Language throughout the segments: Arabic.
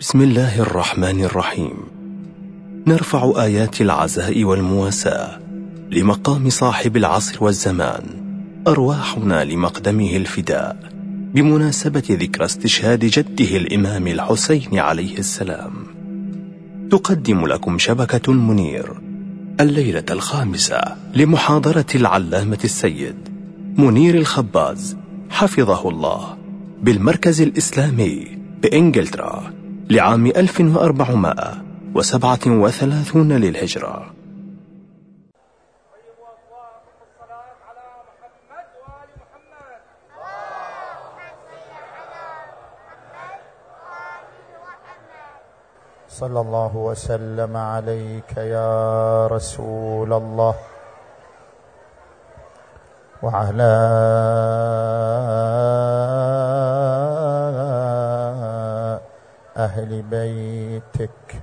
بسم الله الرحمن الرحيم. نرفع آيات العزاء والمواساة لمقام صاحب العصر والزمان أرواحنا لمقدمه الفداء بمناسبة ذكرى استشهاد جده الإمام الحسين عليه السلام. تقدم لكم شبكة منير الليلة الخامسة لمحاضرة العلامة السيد منير الخباز حفظه الله بالمركز الإسلامي بإنجلترا. لعام 1437 للهجرة. صلى الله وسلم عليك يا رسول الله وعلى أهل بيتك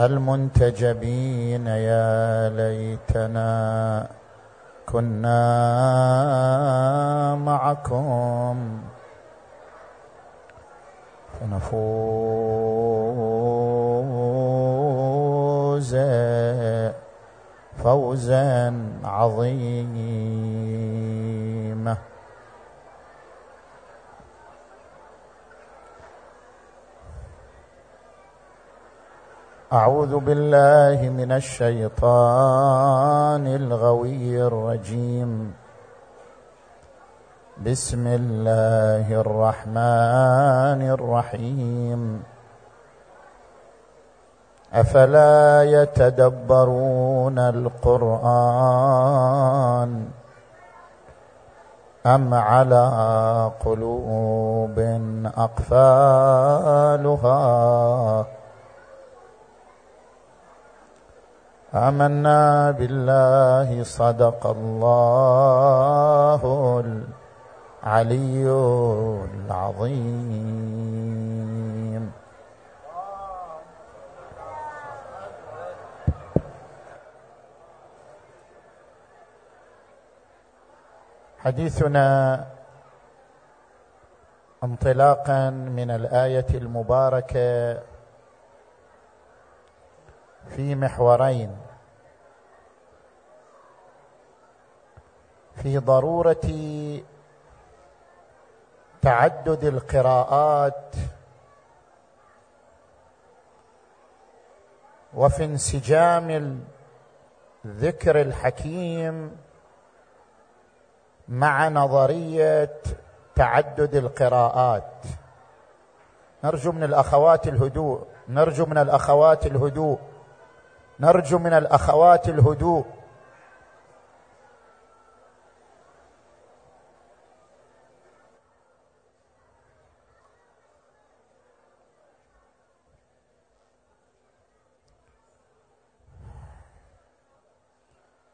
المنتجبين يا ليتنا كنا معكم. فنفوز فوزا عظيما. أعوذ بالله من الشيطان الغوي الرجيم. بسم الله الرحمن الرحيم. أفلا يتدبرون القرآن أم على قلوب أقفالها؟ آمنا بالله صدق الله العلي العظيم. حديثنا انطلاقا من الآية المباركة في محورين. في ضرورة تعدد القراءات وفي انسجام الذكر الحكيم مع نظرية تعدد القراءات. نرجو من الأخوات الهدوء نرجو من الأخوات الهدوء. نرجو من الأخوات الهدوء.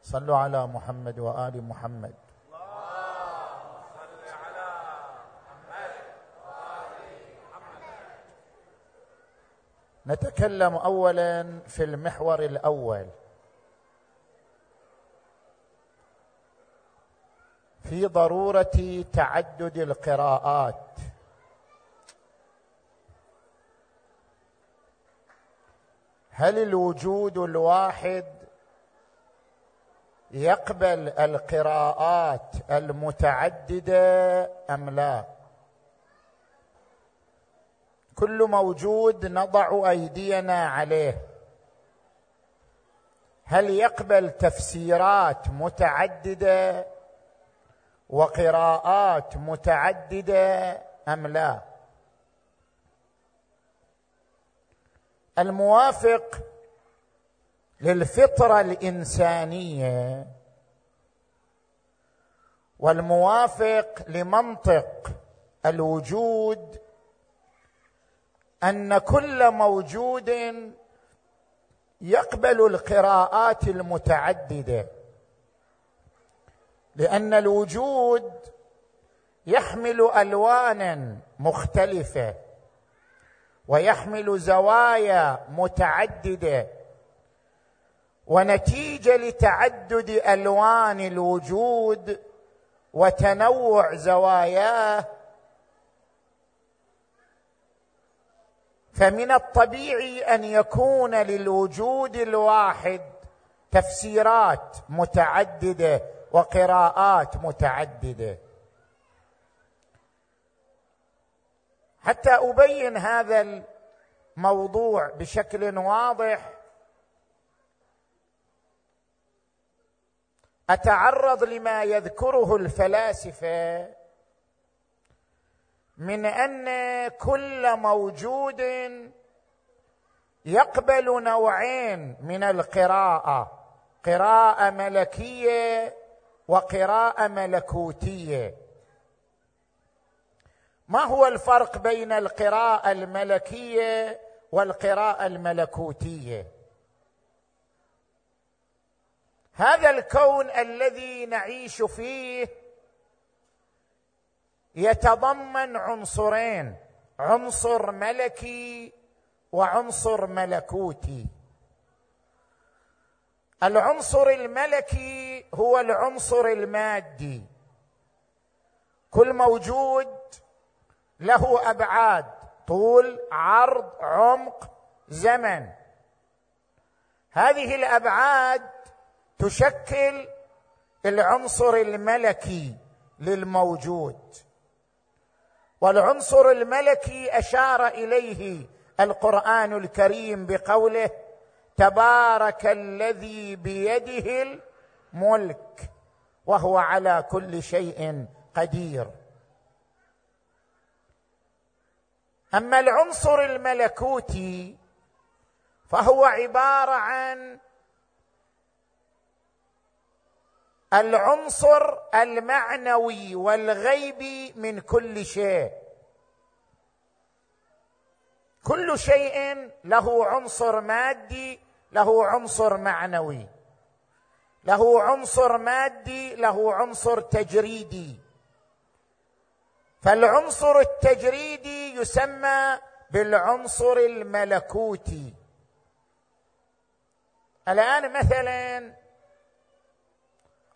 صلوا على محمد وآل محمد. نتكلم اولا في المحور الأول. في ضرورة تعدد القراءات. هل الوجود الواحد يقبل القراءات المتعددة أم لا؟ كل موجود نضع أيدينا عليه. هل يقبل تفسيرات متعددة وقراءات متعددة أم لا؟ الموافق للفطرة الإنسانية والموافق لمنطق الوجود أن كل موجود يقبل القراءات المتعددة لأن الوجود يحمل ألوانا مختلفة ويحمل زوايا متعددة ونتيجة لتعدد ألوان الوجود وتنوع زواياه فمن الطبيعي أن يكون للوجود الواحد تفسيرات متعددة وقراءات متعددة. حتى أبين هذا الموضوع بشكل واضح. أتعرض لما يذكره الفلاسفة من أن كل موجود يقبل نوعين من القراءة قراءة ملكية وقراءة ملكوتية. ما هو الفرق بين القراءة الملكية والقراءة الملكوتية؟ هذا الكون الذي نعيش فيه يتضمن عنصرين عنصر ملكي وعنصر ملكوتي. العنصر الملكي هو العنصر المادي. كل موجود له أبعاد طول عرض عمق زمن. هذه الأبعاد تشكل العنصر الملكي للموجود. والعنصر الملكي أشار إليه القرآن الكريم بقوله تبارك الذي بيده الملك وهو على كل شيء قدير. أما العنصر الملكوتي فهو عبارة عن العنصر المعنوي والغيبي من كل شيء. كل شيء له عنصر مادي له عنصر معنوي. له عنصر مادي له عنصر تجريدي. فالعنصر التجريدي يسمى بالعنصر الملكوتي. الآن مثلا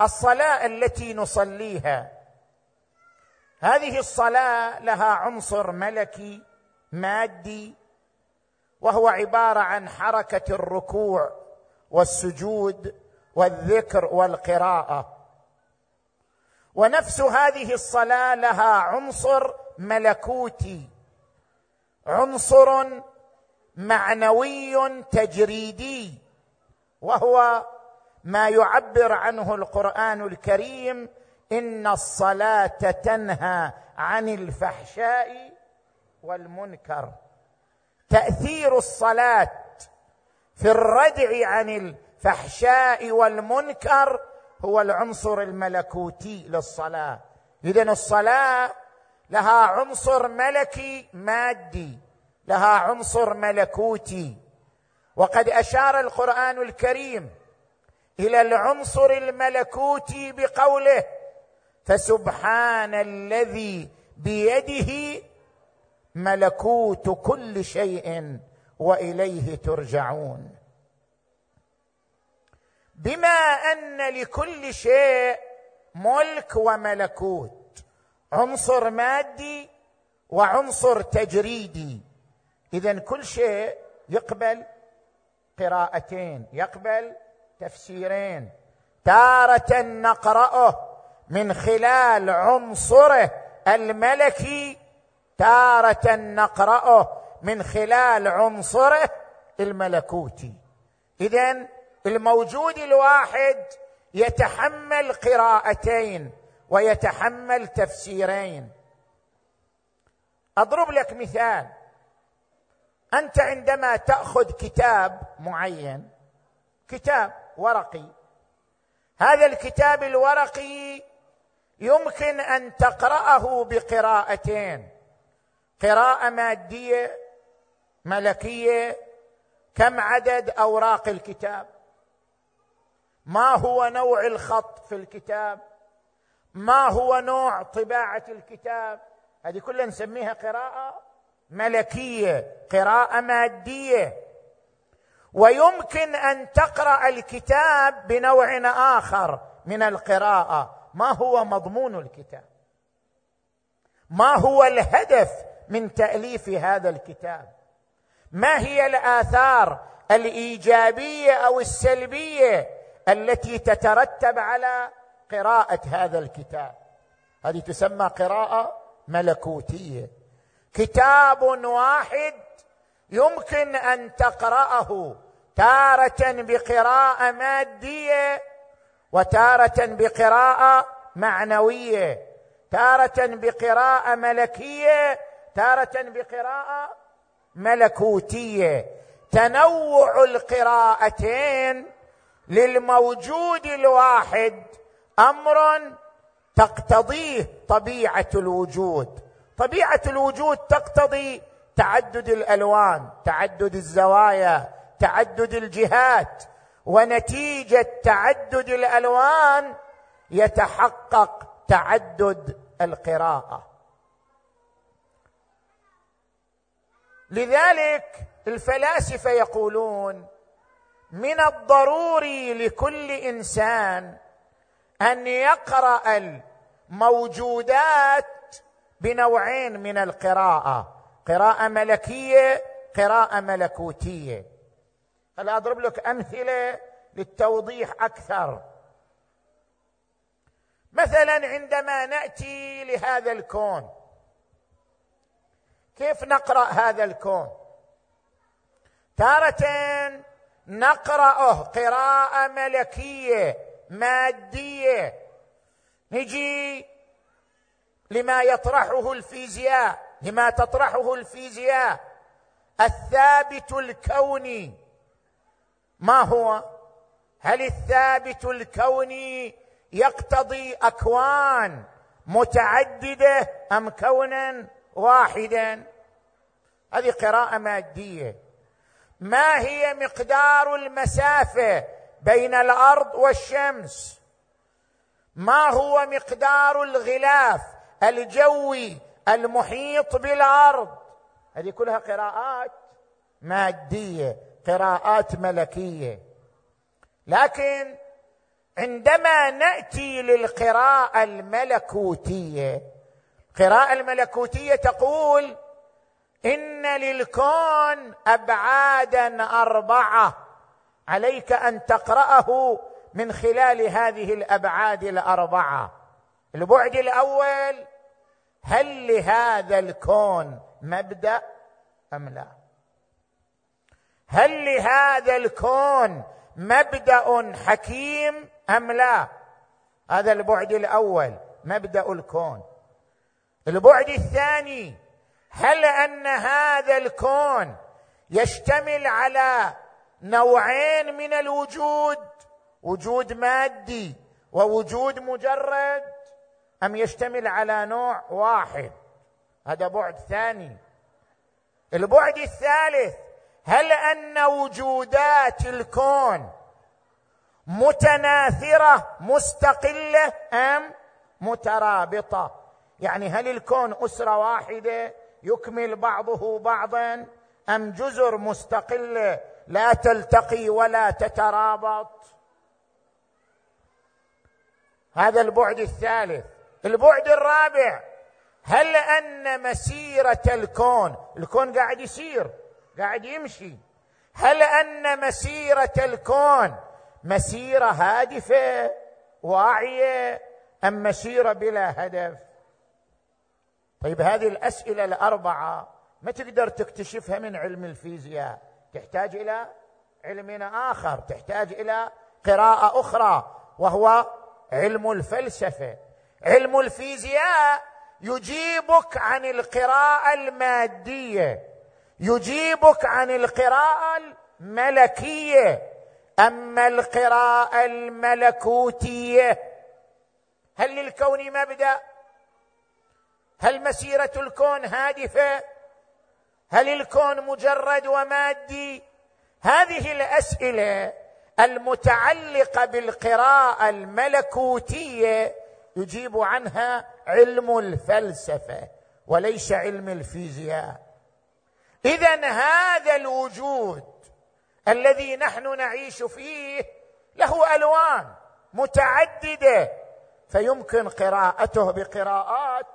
الصلاة التي نصليها. هذه الصلاة لها عنصر ملكي مادي وهو عبارة عن حركة الركوع والسجود والذكر والقراءة. ونفس هذه الصلاة لها عنصر ملكوتي عنصر معنوي تجريدي وهو ما يعبر عنه القرآن الكريم إن الصلاة تنهى عن الفحشاء والمنكر. تأثير الصلاة في الردع عن الفحشاء والمنكر هو العنصر الملكوتي للصلاة. اذا الصلاة لها عنصر ملكي مادي لها عنصر ملكوتي. وقد أشار القرآن الكريم إلى العنصر الملكوتي بقوله فسبحان الذي بيده ملكوت كل شيء وإليه ترجعون. بما أن لكل شيء ملك وملكوت عنصر مادي وعنصر تجريدي. اذا كل شيء يقبل قراءتين يقبل تفسيرين. تارة نقرأه من خلال عنصره الملكي. تارة نقرأه من خلال عنصره الملكوتي. اذا الموجود الواحد يتحمل قراءتين ويتحمل تفسيرين. أضرب لك مثال. أنت عندما تأخذ كتاب معين كتاب ورقي. هذا الكتاب الورقي يمكن أن تقرأه بقراءتين. قراءة مادية ملكية كم عدد أوراق الكتاب؟ ما هو نوع الخط في الكتاب؟ ما هو نوع طباعة الكتاب؟ هذه كلها نسميها قراءة ملكية قراءة مادية. ويمكن أن تقرأ الكتاب بنوع آخر من القراءة. ما هو مضمون الكتاب؟ ما هو الهدف من تأليف هذا الكتاب؟ ما هي الآثار الإيجابية أو السلبية التي تترتب على قراءة هذا الكتاب؟ هذه تسمى قراءة ملكوتية. كتاب واحد يمكن أن تقرأه تارة بقراءة مادية وتارة بقراءة معنوية تارة بقراءة ملكية تارة بقراءة ملكوتية. تنوع القراءتين للموجود الواحد أمر تقتضيه طبيعة الوجود. طبيعة الوجود تقتضي تعدد الألوان تعدد الزوايا تعدد الجهات ونتيجة تعدد الألوان يتحقق تعدد القراءة. لذلك الفلاسفة يقولون من الضروري لكل إنسان أن يقرأ الموجودات بنوعين من القراءة. قراءة ملكية قراءة ملكوتية. هل أضرب لك أمثلة للتوضيح أكثر. مثلا عندما نأتي لهذا الكون كيف نقرأ هذا الكون؟ تارة نقرأه قراءة ملكية مادية. نجي لما يطرحه الفيزياء. لما تطرحه الفيزياء الثابت الكوني. ما هو؟ هل الثابت الكوني يقتضي أكوان متعددة أم كونا واحدا؟ هذه قراءة مادية. ما هي مقدار المسافة بين الأرض والشمس؟ ما هو مقدار الغلاف الجوي المحيط بالأرض. هذه كلها قراءات مادية قراءات ملكية. لكن عندما نأتي للقراءة الملكوتية القراءه الملكوتية تقول إن للكون أبعادا أربعة. عليك أن تقرأه من خلال هذه الأبعاد الأربعة. البعد الأول هل لهذا الكون مبدأ أم لا؟ هل لهذا الكون مبدأ حكيم أم لا؟ هذا البعد الأول مبدأ الكون. البعد الثاني هل أن هذا الكون يشتمل على نوعين من الوجود؟ وجود مادي ووجود مجرد؟ أم يشتمل على نوع واحد؟ هذا بعد ثاني. البعد الثالث هل أن وجودات الكون متناثرة مستقلة أم مترابطة؟ يعني هل الكون أسرة واحدة يكمل بعضه بعضا أم جزر مستقلة لا تلتقي ولا تترابط؟ هذا البعد الثالث. البعد الرابع هل أن مسيرة الكون الكون قاعد يسير قاعد يمشي. هل أن مسيرة الكون مسيرة هادفة واعية أم مسيرة بلا هدف؟ طيب هذه الأسئلة الأربعة ما تقدر تكتشفها من علم الفيزياء. تحتاج إلى علم آخر تحتاج إلى قراءة أخرى وهو علم الفلسفة. علم الفيزياء يجيبك عن القراءة المادية يجيبك عن القراءة الملكية. أما القراءة الملكوتية هل للكون مبدأ؟ هل مسيرة الكون هادفة؟ هل الكون مجرد ومادي؟ هذه الأسئلة المتعلقة بالقراءة الملكوتية يجيب عنها علم الفلسفة وليس علم الفيزياء. اذا هذا الوجود الذي نحن نعيش فيه له ألوان متعددة فيمكن قراءته بقراءات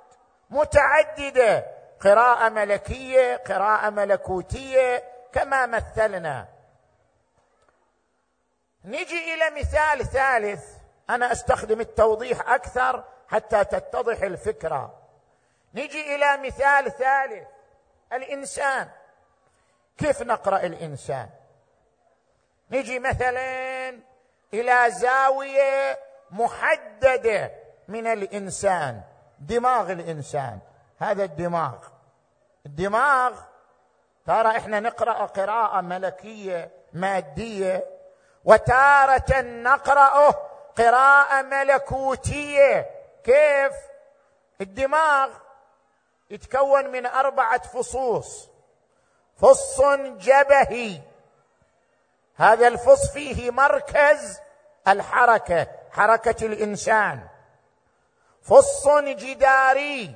متعددة قراءة ملكية قراءة ملكوتية كما مثلنا. نجي إلى مثال ثالث. أنا أستخدم التوضيح أكثر حتى تتضح الفكرة. نجي إلى مثال ثالث الإنسان. كيف نقرأ الإنسان؟ نجي مثلا إلى زاوية محددة من الإنسان دماغ الإنسان. هذا الدماغ. الدماغ ترى إحنا نقرأ قراءة ملكية مادية وتارة نقرأه قراءة ملكوتية. كيف؟ الدماغ يتكون من أربعة فصوص. فص جبهي. هذا الفص فيه مركز الحركة حركة الإنسان. فص جداري.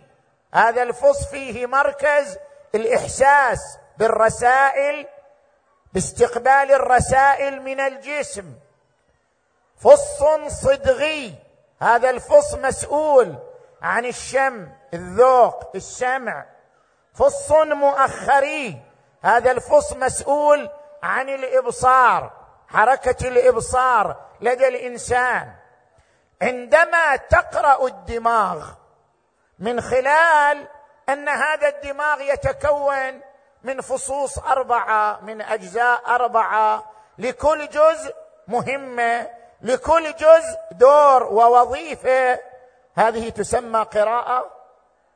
هذا الفص فيه مركز الإحساس بالرسائل باستقبال الرسائل من الجسم. فص صدغي. هذا الفص مسؤول عن الشم الذوق السمع فص مؤخري. هذا الفص مسؤول عن الإبصار حركة الإبصار لدى الإنسان. عندما تقرأ الدماغ من خلال أن هذا الدماغ يتكون من فصوص أربعة من أجزاء أربعة لكل جزء مهمة لكل جزء دور ووظيفة. هذه تسمى قراءة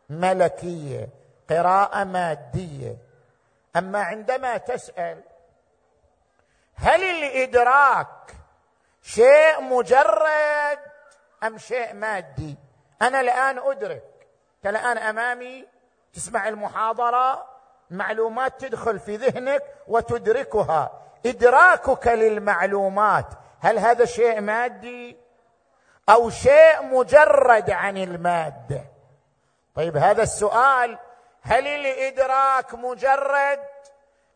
ملكية قراءة مادية. أما عندما تسأل هل الإدراك شيء مجرد أم شيء مادي؟ أنا الآن أدرك. انت الان أمامي تسمع المحاضرة معلومات تدخل في ذهنك وتدركها. إدراكك للمعلومات هل هذا شيء مادي أو شيء مجرد عن المادة؟ طيب هذا السؤال هل الإدراك مجرد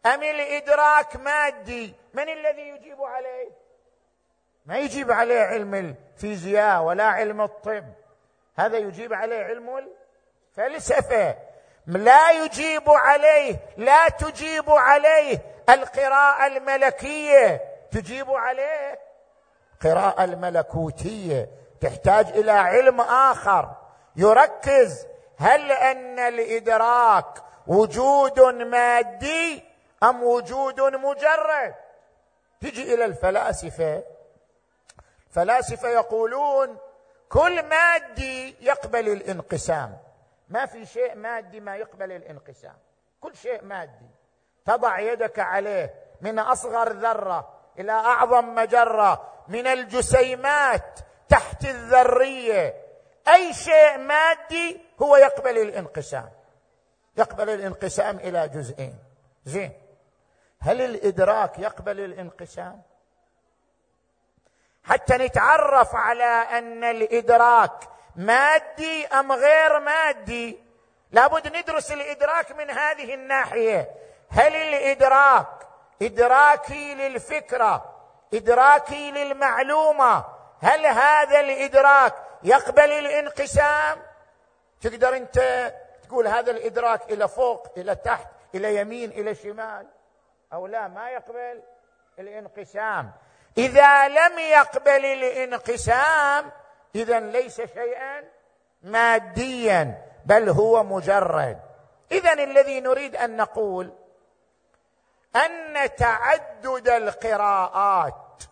أم الإدراك مادي؟ من الذي يجيب عليه؟ ما يجيب عليه علم الفيزياء ولا علم الطب. هذا يجيب عليه علم الفلسفة. لا يجيب عليه لا تجيب عليه القراءة الملكية تجيب عليه القراءة الملكوتية تحتاج إلى علم آخر. يركز هل أن الإدراك وجود مادي أم وجود مجرد؟ تجي إلى الفلاسفة. فلاسفه يقولون كل مادي يقبل الانقسام. ما في شيء مادي ما يقبل الانقسام. كل شيء مادي. تضع يدك عليه من أصغر ذرة إلى أعظم مجرة. من الجسيمات تحت الذرية. أي شيء مادي هو يقبل الانقسام. يقبل الانقسام إلى جزئين. زين. هل الإدراك يقبل الانقسام؟ حتى نتعرف على أن الإدراك مادي أم غير مادي لابد ندرس الإدراك من هذه الناحية. هل الإدراك إدراكي للفكرة إدراكي للمعلومة. هل هذا الإدراك يقبل الانقسام؟ تقدر أنت تقول هذا الإدراك إلى فوق إلى تحت إلى يمين إلى شمال؟ أو لا ما يقبل الانقسام. إذا لم يقبل الانقسام اذا ليس شيئا ماديا بل هو مجرد. اذا الذي نريد أن نقول أن تعدد القراءات.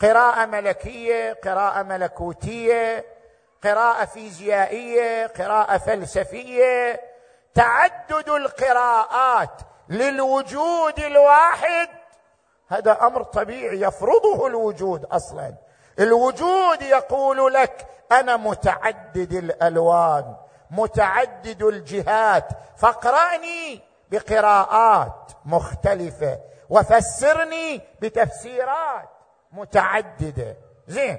قراءة ملكية قراءة ملكوتية قراءة فيزيائية قراءة فلسفية. تعدد القراءات للوجود الواحد. هذا أمر طبيعي يفرضه الوجود أصلا. الوجود يقول لك أنا متعدد الألوان متعدد الجهات فاقرأني. بقراءات مختلفة. وفسرني بتفسيرات متعددة. زين.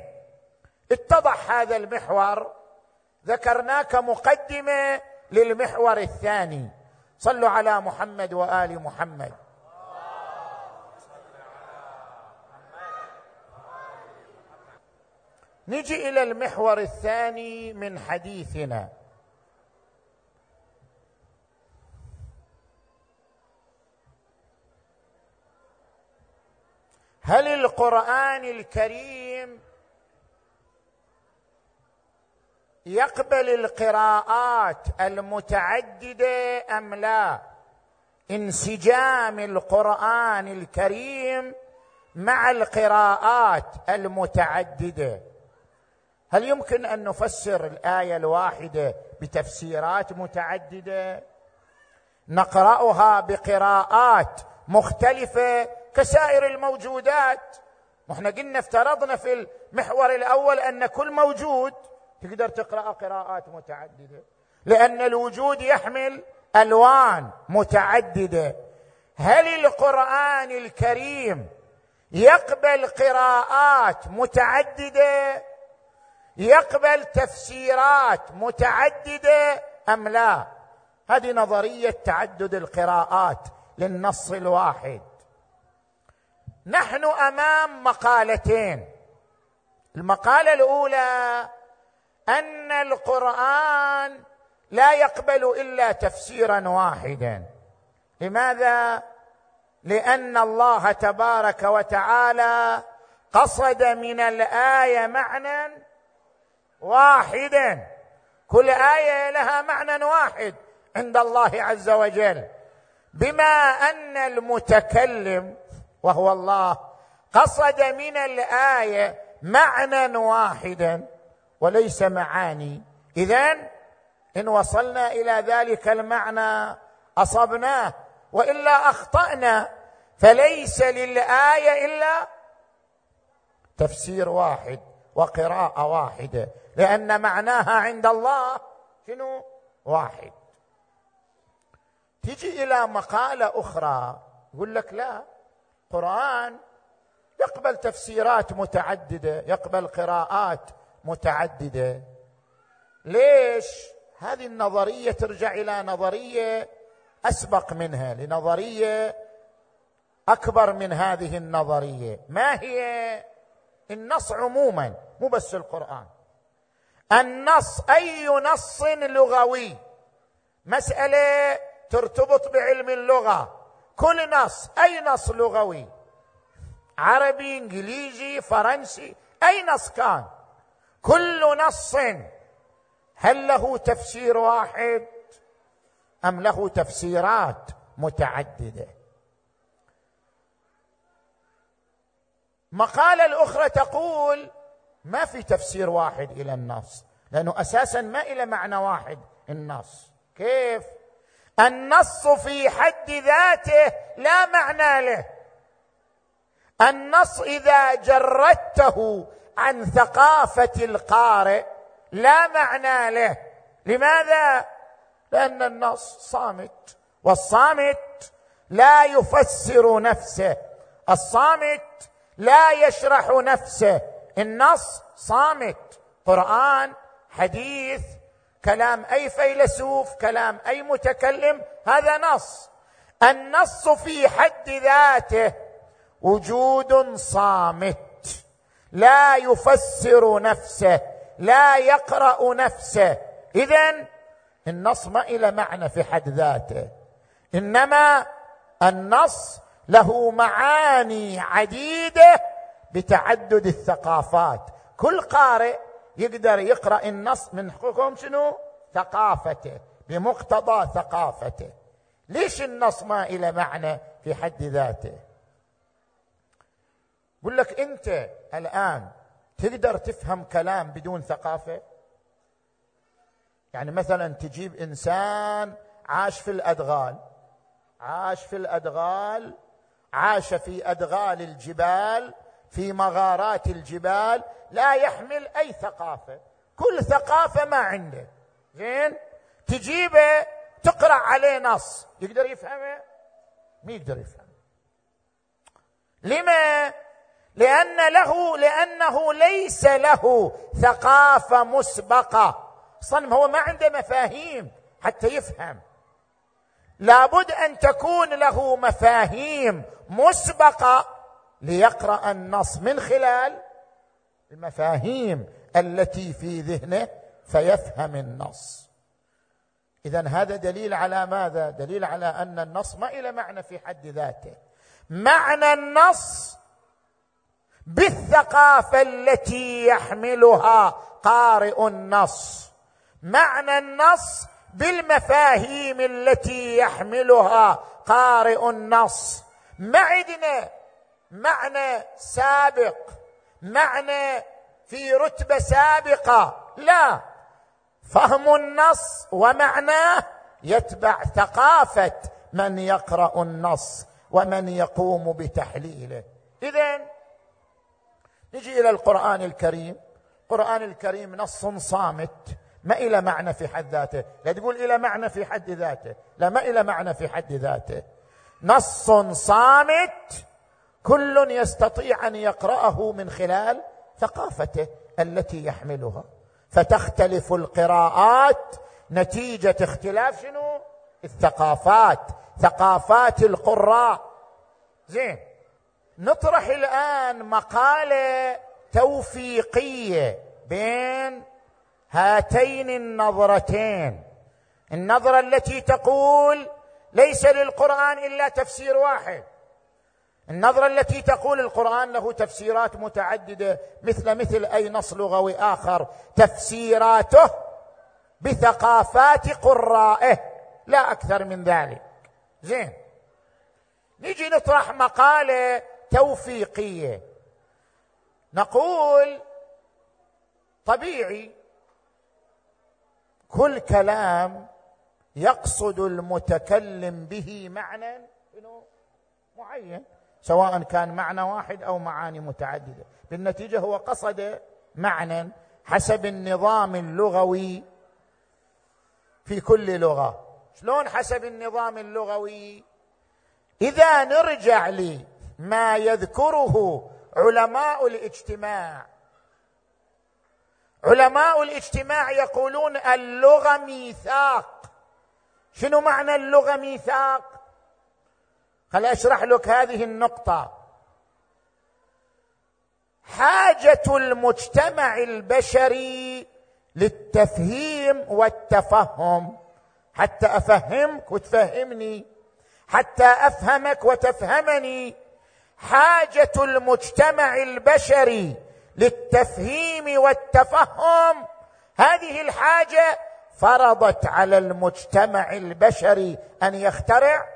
اتضح هذا المحور. ذكرناك مقدمة للمحور الثاني. صلوا على محمد وآل محمد. نجي إلى المحور الثاني من حديثنا. هل القرآن الكريم يقبل القراءات المتعددة أم لا؟ انسجام القرآن الكريم مع القراءات المتعددة. هل يمكن أن نفسر الآية الواحدة بتفسيرات متعددة؟ نقرأها بقراءات مختلفة كسائر الموجودات. وإحنا قلنا افترضنا في المحور الأول أن كل موجود تقدر تقرأ قراءات متعددة لأن الوجود يحمل ألوان متعددة. هل القرآن الكريم يقبل قراءات متعددة؟ يقبل تفسيرات متعددة أم لا؟ هذه نظرية تعدد القراءات للنص الواحد. نحن أمام مقالتين. المقالة الأولى أن القرآن لا يقبل إلا تفسيرا واحدا. لماذا؟ لأن الله تبارك وتعالى قصد من الآية معنى واحدا. كل آية لها معنى واحد عند الله عز وجل. بما أن المتكلم وهو الله. قصد من الآية معنى واحدا وليس معاني. إذن إن وصلنا إلى ذلك المعنى أصبناه. وإلا أخطأنا. فليس للآية إلا تفسير واحد وقراءة واحدة. لأن معناها عند الله شنو؟ واحد. تجي إلى مقالة أخرى يقول لك لا. قران يقبل تفسيرات متعددة يقبل قراءات متعددة. ليش؟ هذه النظرية ترجع إلى نظرية أسبق منها لنظرية أكبر من هذه النظرية. ما هي؟ النص عموما مو بس القرآن. النص أي نص لغوي؟ مسألة ترتبط بعلم اللغة. كل نص أي نص لغوي؟ عربي إنجليزي فرنسي أي نص كان؟ كل نص. هل له تفسير واحد؟ أم له تفسيرات متعددة؟ مقالة الأخرى تقول ما في تفسير واحد إلى النص لأنه أساسا ما إلى معنى واحد النص. كيف؟ النص في حد ذاته لا معنى له. النص إذا جردته عن ثقافة القارئ لا معنى له. لماذا؟ لأن النص صامت والصامت لا يفسر نفسه. الصامت لا يشرح نفسه. النص صامت قرآن حديث كلام أي فيلسوف كلام أي متكلم هذا نص. النص في حد ذاته وجود صامت. لا يفسر نفسه لا يقرأ نفسه. اذا النص ما إلى معنى في حد ذاته. إنما النص له معاني عديدة بتعدد الثقافات. كل قارئ يقدر يقرأ النص من حقوقهم شنو؟ ثقافته بمقتضى ثقافته. ليش النص ما إلى معنى في حد ذاته؟ يقول لك أنت الآن تقدر تفهم كلام بدون ثقافة؟ يعني مثلا تجيب إنسان عاش في الأدغال عاش في الأدغال عاش في أدغال الجبال في مغارات الجبال لا يحمل أي ثقافة. كل ثقافة ما عنده. زين؟ تجيبه تقرأ عليه نص. يقدر يفهمه؟ ما يقدر يفهمه. لما؟ لأن له لأنه ليس له ثقافة مسبقة. أصلا هو ما عنده مفاهيم حتى يفهم. لابد أن تكون له مفاهيم مسبقة ليقرأ النص من خلال المفاهيم التي في ذهنه فيفهم النص. اذا هذا دليل على ماذا؟ دليل على أن النص ما إلى معنى في حد ذاته. معنى النص بالثقافة التي يحملها قارئ النص. معنى النص بالمفاهيم التي يحملها قارئ النص. ما عندنا معنى سابق معنى في رتبة سابقة. لا فهم النص ومعناه يتبع ثقافة من يقرأ النص ومن يقوم بتحليله. اذا نجي إلى القرآن الكريم. القرآن الكريم نص صامت ما إلى معنى في حد ذاته. لا تقول إلى معنى في حد ذاته لا ما إلى معنى في حد ذاته. نص صامت كل يستطيع أن يقرأه من خلال ثقافته التي يحملها. فتختلف القراءات نتيجة اختلاف شنو؟ الثقافات ثقافات القراء. زين نطرح الآن مقالة توفيقية بين هاتين النظرتين. النظرة التي تقول ليس للقرآن إلا تفسير واحد. النظرة التي تقول القرآن له تفسيرات متعددة مثل مثل أي نص لغوي آخر تفسيراته بثقافات قرائه لا أكثر من ذلك. زين. نجي نطرح مقالة توفيقية. نقول طبيعي كل كلام يقصد المتكلم به معنى معين. سواء كان معنى واحد أو معاني متعددة. بالنتيجة هو قصد معنى حسب النظام اللغوي في كل لغة. شلون حسب النظام اللغوي؟ إذا نرجع لما يذكره علماء الاجتماع. علماء الاجتماع يقولون اللغة ميثاق. شنو معنى اللغة ميثاق؟ خل أشرح لك هذه النقطة. حاجة المجتمع البشري للتفهيم والتفهم. حتى أفهمك وتفهمني. حتى أفهمك وتفهمني. حاجة المجتمع البشري للتفهيم والتفهم. هذه الحاجة فرضت على المجتمع البشري أن يخترع.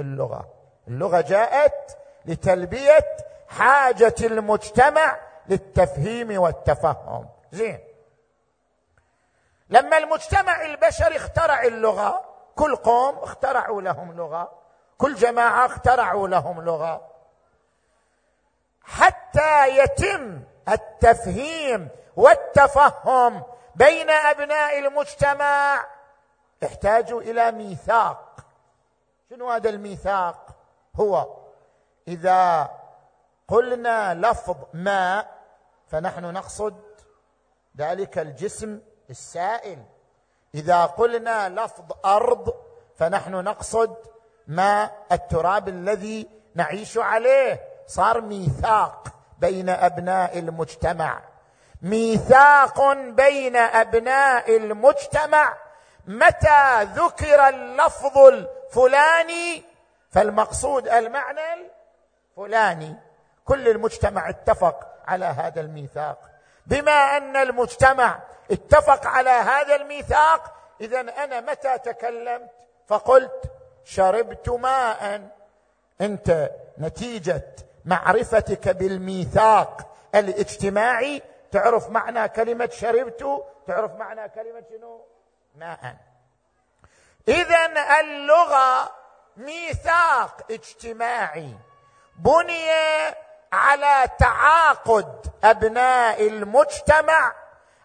اللغة. اللغة جاءت لتلبية حاجة المجتمع للتفهيم والتفهم. زين. لما المجتمع البشري اخترع اللغة كل قوم اخترعوا لهم لغة كل جماعة اخترعوا لهم لغة. حتى يتم التفهيم والتفهم بين أبناء المجتمع. احتاجوا إلى ميثاق. شنو هذا الميثاق؟ هو إذا قلنا لفظ ماء فنحن نقصد ذلك الجسم السائل. إذا قلنا لفظ أرض فنحن نقصد ماء التراب الذي نعيش عليه. صار ميثاق بين أبناء المجتمع. ميثاق بين أبناء المجتمع. متى ذكر اللفظ الفلاني؟ فالمقصود المعنى الفلاني. كل المجتمع اتفق على هذا الميثاق. بما أن المجتمع اتفق على هذا الميثاق اذا أنا متى تكلمت؟ فقلت شربت ماء. أنت نتيجة معرفتك بالميثاق الاجتماعي؟ تعرف معنى كلمة شربت؟ تعرف معنى كلمة شنو؟ ماء. اذا اللغة ميثاق اجتماعي. بني على تعاقد أبناء المجتمع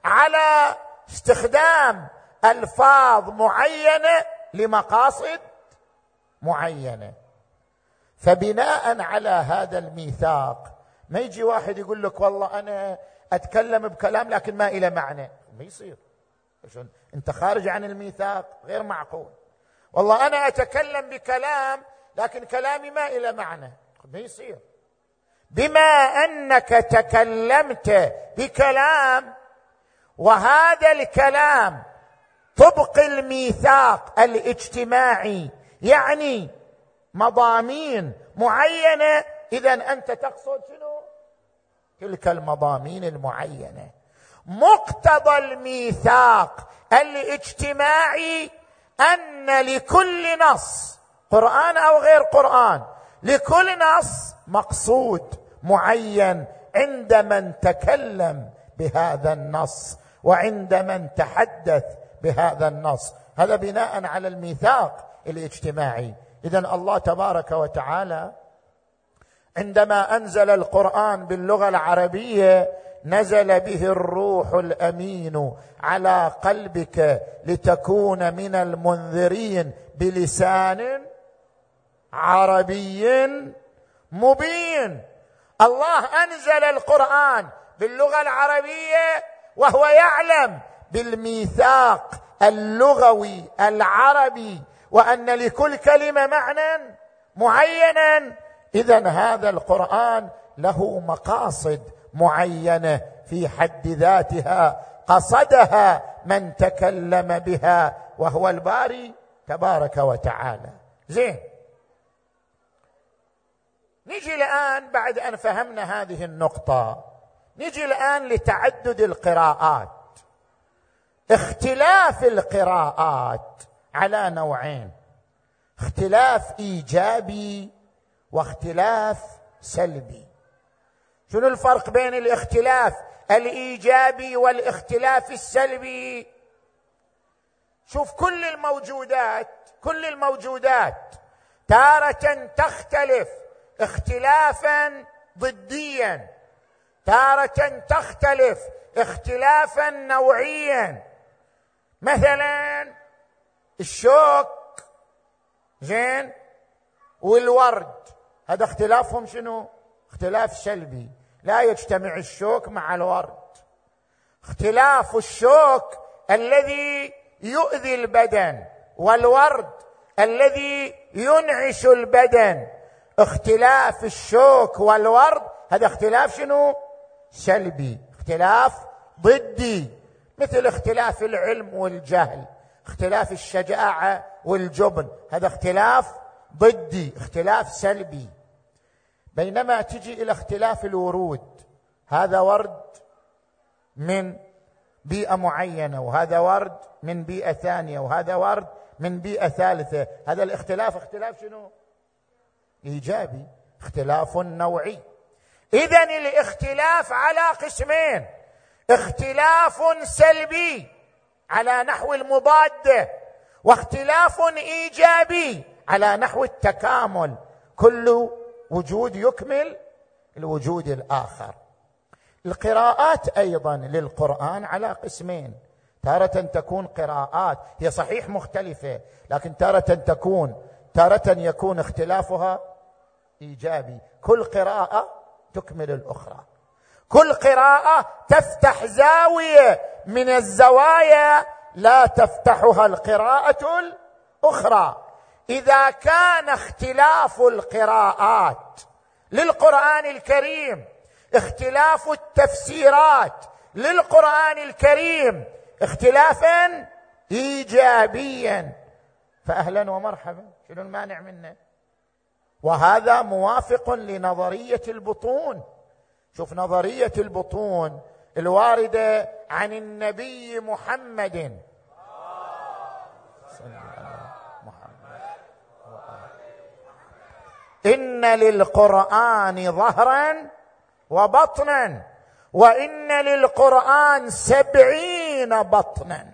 على استخدام ألفاظ معينة لمقاصد معينة. فبناء على هذا الميثاق ما يجي واحد يقول لك والله أنا أتكلم بكلام لكن ما إلى معنى. ما يصير. انت خارج عن الميثاق غير معقول. والله أنا أتكلم بكلام لكن كلامي ما إلى معنى. ما يصير. بما أنك تكلمت بكلام وهذا الكلام طبق الميثاق الاجتماعي يعني مضامين معينة اذا أنت تقصد شنو؟ تلك المضامين المعينة. مقتضى الميثاق الاجتماعي أن لكل نص قرآن أو غير قرآن لكل نص مقصود معين عند من تكلم بهذا النص وعند من تحدث بهذا النص. هذا بناء على الميثاق الاجتماعي. اذا الله تبارك وتعالى عندما أنزل القرآن باللغة العربية نزل به الروح الأمين على قلبك لتكون من المنذرين بلسان عربي مبين. الله أنزل القرآن باللغة العربية وهو يعلم بالميثاق اللغوي العربي وأن لكل كلمة معنى معينا. اذا هذا القرآن له مقاصد معينة في حد ذاتها قصدها من تكلم بها وهو الباري تبارك وتعالى. زين. نجي الآن بعد أن فهمنا هذه النقطة نجي الآن لتعدد القراءات. اختلاف القراءات على نوعين اختلاف إيجابي واختلاف سلبي. شنو الفرق بين الاختلاف الإيجابي والاختلاف السلبي؟ شوف كل الموجودات كل الموجودات تارة تختلف اختلافا ضديا. تارة تختلف اختلافا نوعيا. مثلا الشوك زين؟ والورد هذا اختلافهم شنو؟ اختلاف سلبي. لا يجتمع الشوك مع الورد. اختلاف الشوك الذي يؤذي البدن والورد الذي ينعش البدن. اختلاف الشوك والورد هذا اختلاف شنو؟ سلبي. اختلاف ضدي. مثل اختلاف العلم والجهل اختلاف الشجاعة والجبن هذا اختلاف ضدي اختلاف سلبي. بينما تجي إلى اختلاف الورود. هذا ورد من بيئة معينة وهذا ورد من بيئة ثانية وهذا ورد من بيئة ثالثة. هذا الاختلاف اختلاف شنو؟ إيجابي اختلاف نوعي. اذا الاختلاف على قسمين. اختلاف سلبي على نحو المضاده واختلاف إيجابي على نحو التكامل. كل وجود يكمل الوجود الآخر. القراءات أيضا للقرآن على قسمين. تارة تكون قراءات هي صحيح مختلفة لكن تارة تكون تارة يكون اختلافها إيجابي. كل قراءة تكمل الأخرى. كل قراءة تفتح زاوية من الزوايا لا تفتحها القراءة الأخرى. إذا كان اختلاف القراءات للقرآن الكريم اختلاف التفسيرات للقرآن الكريم اختلافا ايجابيا. فاهلا ومرحبا شنو المانع منه؟ وهذا موافق لنظرية البطون. شوف نظرية البطون الواردة عن النبي محمد. إن للقرآن ظهرا وبطنا وإن للقرآن سبعين بطنا.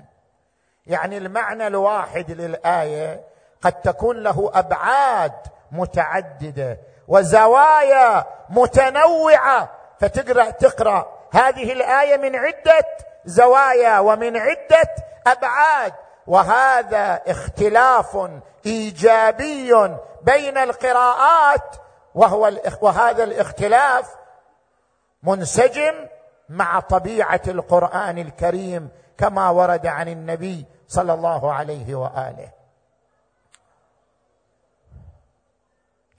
يعني المعنى الواحد للآية قد تكون له أبعاد متعددة وزوايا متنوعة. فتقرأ تقرأ. هذه الآية من عدة زوايا ومن عدة أبعاد. وهذا اختلاف إيجابي بين القراءات وهو وهذا الاختلاف منسجم مع طبيعة القرآن الكريم كما ورد عن النبي صلى الله عليه وآله.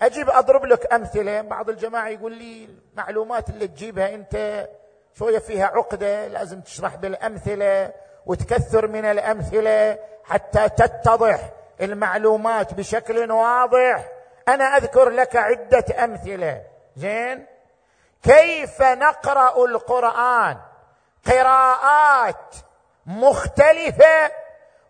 أجيب أضرب لك أمثلة بعض الجماعة يقول لي المعلومات اللي تجيبها أنت شوية فيها عقدة لازم تشرح بالأمثلة. وتكثر من الأمثلة حتى تتضح المعلومات بشكل واضح. أنا أذكر لك عدة أمثلة. زين؟ كيف نقرأ القرآن؟ قراءات مختلفة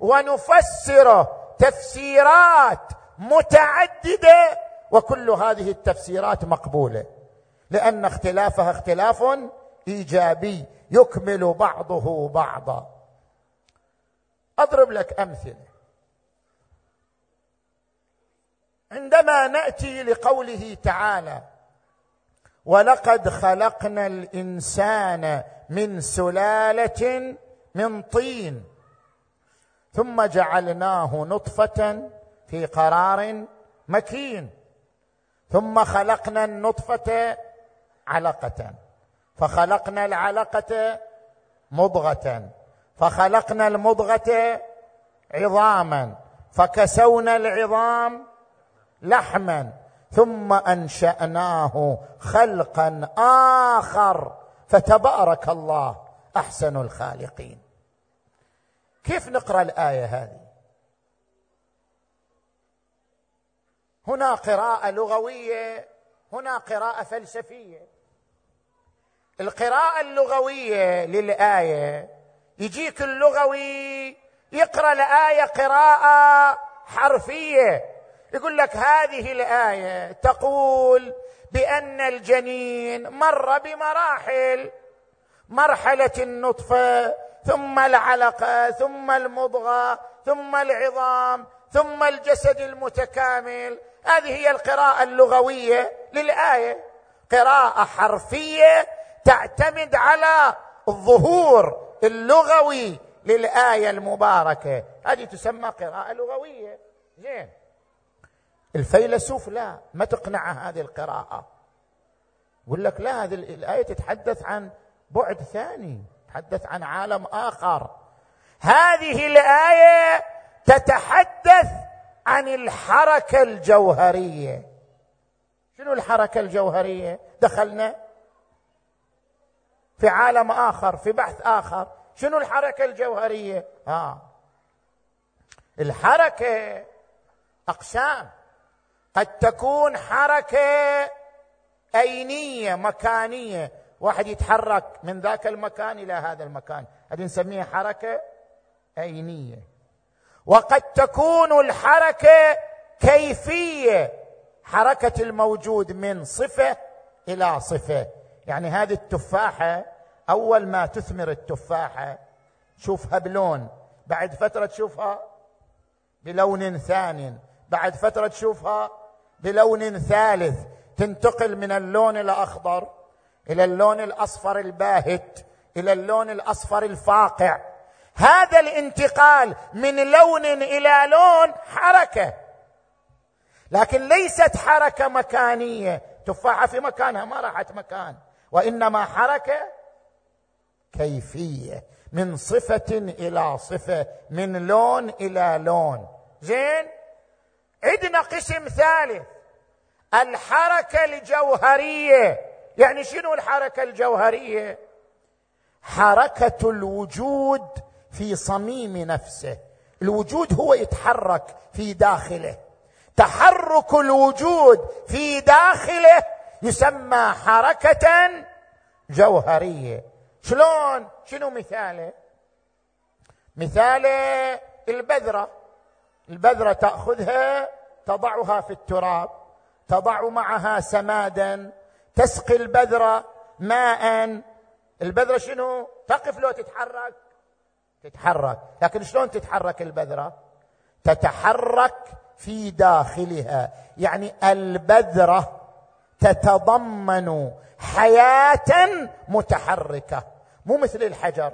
ونفسره تفسيرات متعددة وكل هذه التفسيرات مقبولة لأن اختلافها اختلاف إيجابي يكمل بعضه بعضا. أضرب لك أمثلة. عندما نأتي لقوله تعالى ولقد خلقنا الإنسان من سلالة من طين ثم جعلناه نطفة في قرار مكين ثم خلقنا النطفة علقة فخلقنا العلقة مضغة. فخلقنا المضغة عظاما فكسونا العظام لحما ثم أنشأناه خلقا آخر فتبارك الله أحسن الخالقين. كيف نقرأ الآية هذه؟ هنا قراءة لغوية هنا قراءة فلسفية. القراءة اللغوية للآية يجيك اللغوي يقرأ الايه قراءة حرفية. يقول لك هذه الآية تقول بأن الجنين مر بمراحل مرحلة النطفة ثم العلقة ثم المضغة ثم العظام ثم الجسد المتكامل. هذه هي القراءة اللغوية للآية. قراءة حرفية تعتمد على الظهور. اللغوي للآية المباركة. هذه تسمى قراءة لغوية. زين. الفيلسوف لا ما تقنع هذه القراءة. يقول لك لا هذه الآية تتحدث عن بعد ثاني تتحدث عن عالم آخر. هذه الآية تتحدث عن الحركة الجوهرية. شنو الحركة الجوهرية؟ دخلنا في عالم آخر في بحث آخر. شنو الحركة الجوهرية؟ آه. الحركة أقسام. قد تكون حركة اينيه مكانية. واحد يتحرك من ذاك المكان إلى هذا المكان. هذه نسميها حركة اينيه وقد تكون الحركة كيفية حركة الموجود من صفة إلى صفة. يعني هذه التفاحة أول ما تثمر التفاحة تشوفها بلون بعد فترة تشوفها بلون ثاني بعد فترة تشوفها بلون ثالث تنتقل من اللون الأخضر إلى اللون الأصفر الباهت إلى اللون الأصفر الفاقع. هذا الانتقال من لون إلى لون حركة. لكن ليست حركة مكانية. تفاحة في مكانها ما راحت مكان. وإنما حركه كيفية من صفة إلى صفة من لون إلى لون. زين؟ عندنا قسم ثالث الحركة الجوهرية. يعني شنو الحركة الجوهرية؟ حركة الوجود في صميم نفسه. الوجود هو يتحرك في داخله. تحرك الوجود في داخله يسمى حركة جوهرية. شلون؟ شنو مثاله؟ مثاله البذرة. البذرة تأخذها تضعها في التراب تضع معها سمادا تسقي البذرة ماء البذرة شنو؟ تقف لو تتحرك. تتحرك. لكن شلون تتحرك البذرة؟ تتحرك في داخلها. يعني البذرة تتضمن حياة متحركة. مو مثل الحجر.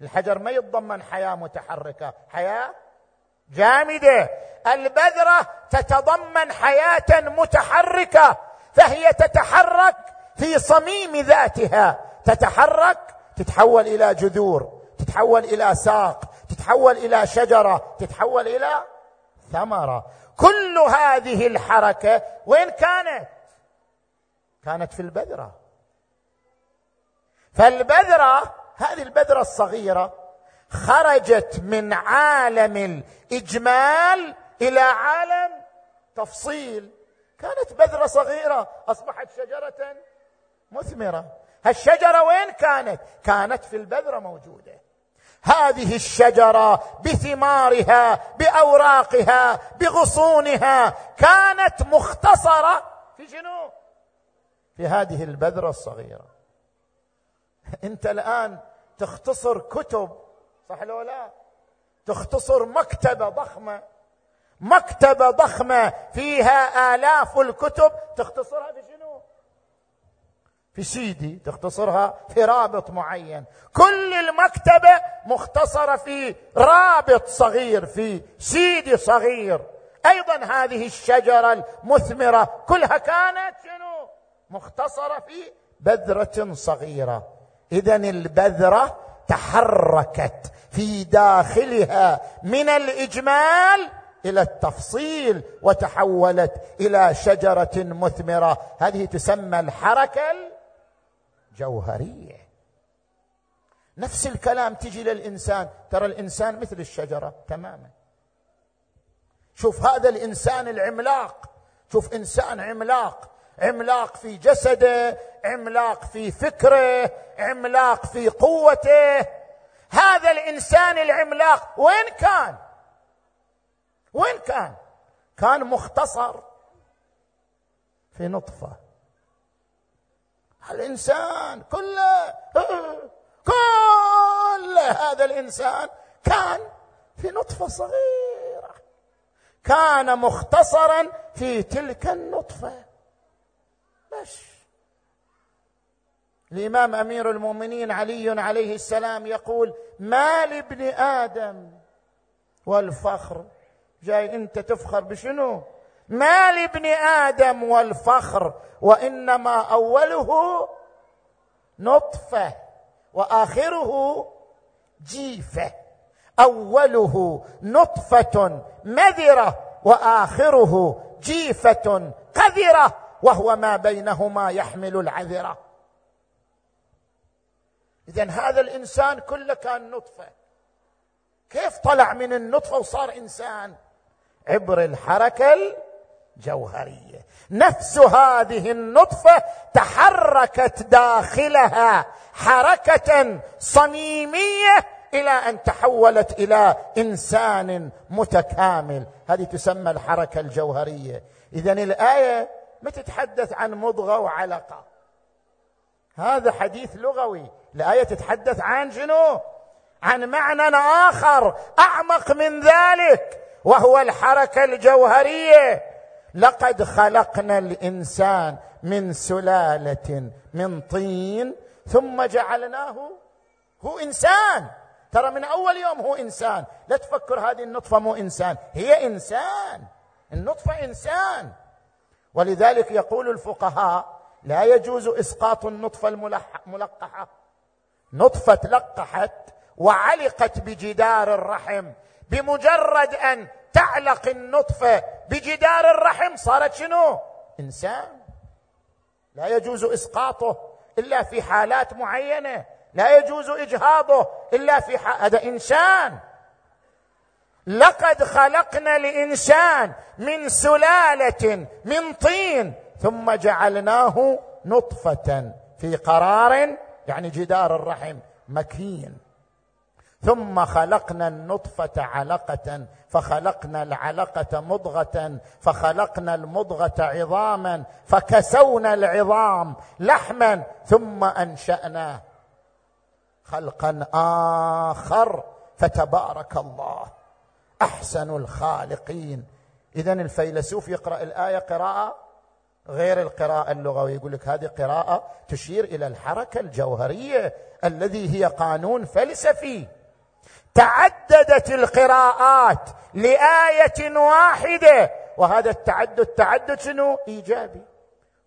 الحجر ما يتضمن حياة متحركة. حياة جامدة. البذرة تتضمن حياة متحركة فهي تتحرك في صميم ذاتها. تتحرك تتحول إلى جذور تتحول إلى ساق تتحول إلى شجرة تتحول إلى ثمرة. كل هذه الحركة وين كانت؟ كانت في البذرة. فالبذرة هذه البذرة الصغيرة خرجت من عالم الإجمال إلى عالم تفصيل. كانت بذرة صغيرة أصبحت شجرة مثمرة. هالشجرة وين كانت؟ كانت في البذرة موجودة. هذه الشجرة بثمارها بأوراقها بغصونها كانت مختصرة في شنو؟ في هذه البذرة الصغيرة. أنت الآن تختصر كتب صح لو لا؟ تختصر مكتبة ضخمة. مكتبة ضخمة فيها آلاف الكتب تختصرها في شنو في سيدي تختصرها في رابط معين. كل المكتبة مختصرة في رابط صغير في سيدي صغير. أيضا هذه الشجرة المثمرة كلها كانت شنو؟ مختصرة في بذرة صغيرة. اذا البذرة تحركت في داخلها من الإجمال إلى التفصيل وتحولت إلى شجرة مثمرة. هذه تسمى الحركة الجوهرية. نفس الكلام تجي للإنسان. ترى الإنسان مثل الشجرة تماما. شوف هذا الإنسان العملاق. شوف إنسان عملاق. عملاق في جسده عملاق في فكره عملاق في قوته. هذا الإنسان العملاق وين كان؟ وين كان؟ كان مختصر في نطفة. الإنسان كله كل هذا الإنسان كان في نطفة صغيرة. كان مختصرا في تلك النطفة. بس. الإمام أمير المؤمنين علي عليه السلام يقول ما لابن آدم والفخر؟ جاي أنت تفخر بشنو؟ ما لابن آدم والفخر وإنما أوله نطفة وآخره جيفة. أوله نطفة مذرة وآخره جيفة قذرة. وهو ما بينهما يحمل العذرة. اذا هذا الإنسان كله كان نطفة. كيف طلع من النطفة وصار إنسان؟ عبر الحركة الجوهرية. نفس هذه النطفة تحركت داخلها حركة صميمية إلى أن تحولت إلى إنسان متكامل. هذه تسمى الحركة الجوهرية. اذا الآية ما تتحدث عن مضغة وعلقة. هذا حديث لغوي. الآية تتحدث عن شنو؟ عن معنى آخر أعمق من ذلك وهو الحركة الجوهرية. لقد خلقنا الإنسان من سلالة من طين ثم جعلناه هو إنسان. ترى من أول يوم هو إنسان. لا تفكر هذه النطفة مو إنسان هي إنسان. النطفة إنسان. ولذلك يقول الفقهاء لا يجوز إسقاط النطفة الملقحه نطفة لقحت وعلقت بجدار الرحم. بمجرد أن تعلق النطفة بجدار الرحم صارت شنو؟ إنسان. لا يجوز إسقاطه إلا في حالات معينة. لا يجوز إجهاضه إلا في ح... هذا إنسان. لقد خلقنا الإنسان من سلالة من طين ثم جعلناه نطفة في قرار يعني جدار الرحم مكين. ثم خلقنا النطفة علقة فخلقنا العلقة مضغة فخلقنا المضغة عظاما فكسونا العظام لحما ثم انشاناه خلقا آخر فتبارك الله. أحسن الخالقين. اذا الفيلسوف يقرأ الآية قراءة غير القراءة اللغوية. يقول لك هذه قراءة تشير إلى الحركة الجوهرية الذي هي قانون فلسفي. تعددت القراءات لآية واحدة وهذا التعدد تعدد شنو؟ إيجابي.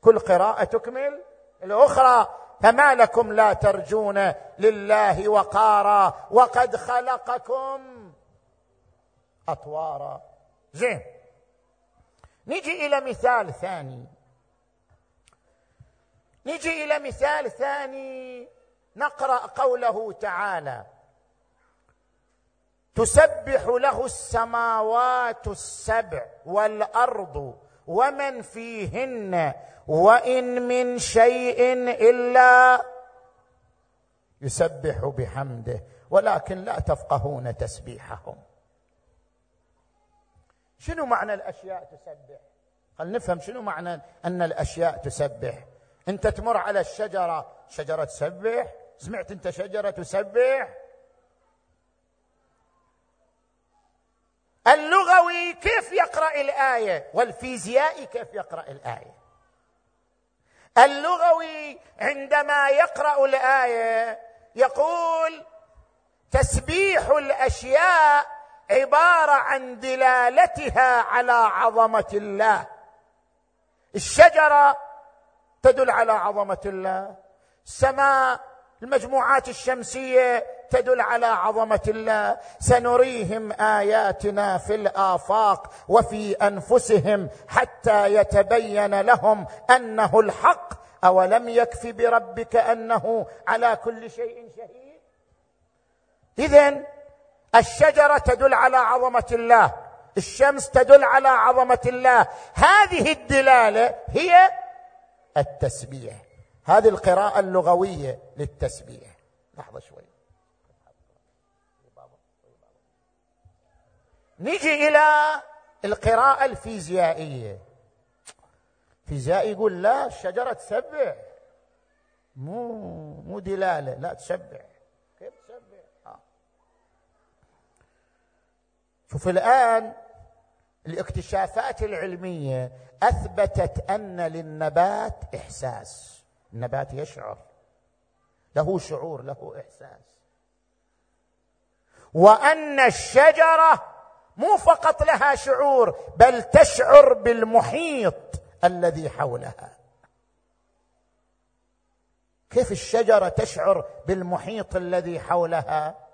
كل قراءة تكمل الأخرى. فما لكم لا ترجون لله وقارا وقد خلقكم. اطوارا زين. نجي إلى مثال ثاني. نجي إلى مثال ثاني. نقرأ قوله تعالى تسبح له السماوات السبع والأرض ومن فيهن وإن من شيء إلا يسبح بحمده ولكن لا تفقهون تسبيحهم. شنو معنى الأشياء تسبح؟ خل نفهم شنو معنى أن الأشياء تسبح. أنت تمر على الشجرة شجرة تسبح؟ سمعت أنت شجرة تسبح؟ اللغوي كيف يقرأ الآية؟ والفيزيائي كيف يقرأ الآية؟ اللغوي عندما يقرأ الآية يقول تسبيح الأشياء عبارة عن دلالتها على عظمة الله. الشجرة تدل على عظمة الله. السماء المجموعات الشمسية تدل على عظمة الله. سنريهم آياتنا في الآفاق وفي أنفسهم حتى يتبين لهم أنه الحق. أولم يكف بربك أنه على كل شيء شهيد؟ اذا الشجرة تدل على عظمة الله. الشمس تدل على عظمة الله. هذه الدلالة هي التسبيح. هذه القراءة اللغوية للتسبيح. لحظة شوي. نجي إلى القراءة الفيزيائية. فيزيائي يقول لا الشجرة تسبح. مو مو دلالة لا تسبح كيف تسبح آه. شوف الآن الاكتشافات العلمية أثبتت أن للنبات إحساس. النبات يشعر. له شعور له إحساس. وأن الشجرة مو فقط لها شعور بل تشعر بالمحيط الذي حولها. كيف الشجرة تشعر بالمحيط الذي حولها؟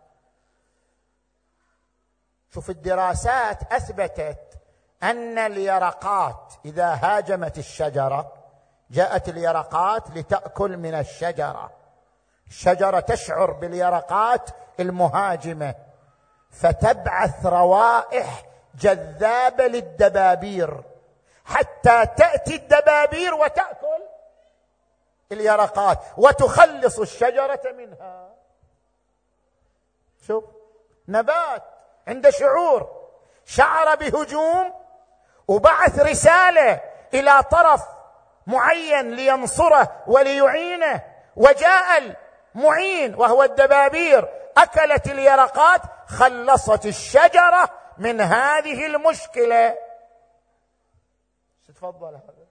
شوف الدراسات أثبتت أن اليرقات إذا هاجمت الشجرة جاءت اليرقات لتأكل من الشجرة. الشجرة تشعر باليرقات المهاجمة فتبعث روائح جذابة للدبابير. حتى تأتي الدبابير وتأكل اليرقات وتخلص الشجرة منها. شوف نبات عنده شعور شعر بهجوم وبعث رسالة إلى طرف معين لينصره وليعينه. وجاء المعين وهو الدبابير أكلت اليرقات خلصت الشجرة من هذه المشكلة. تفضل هذا؟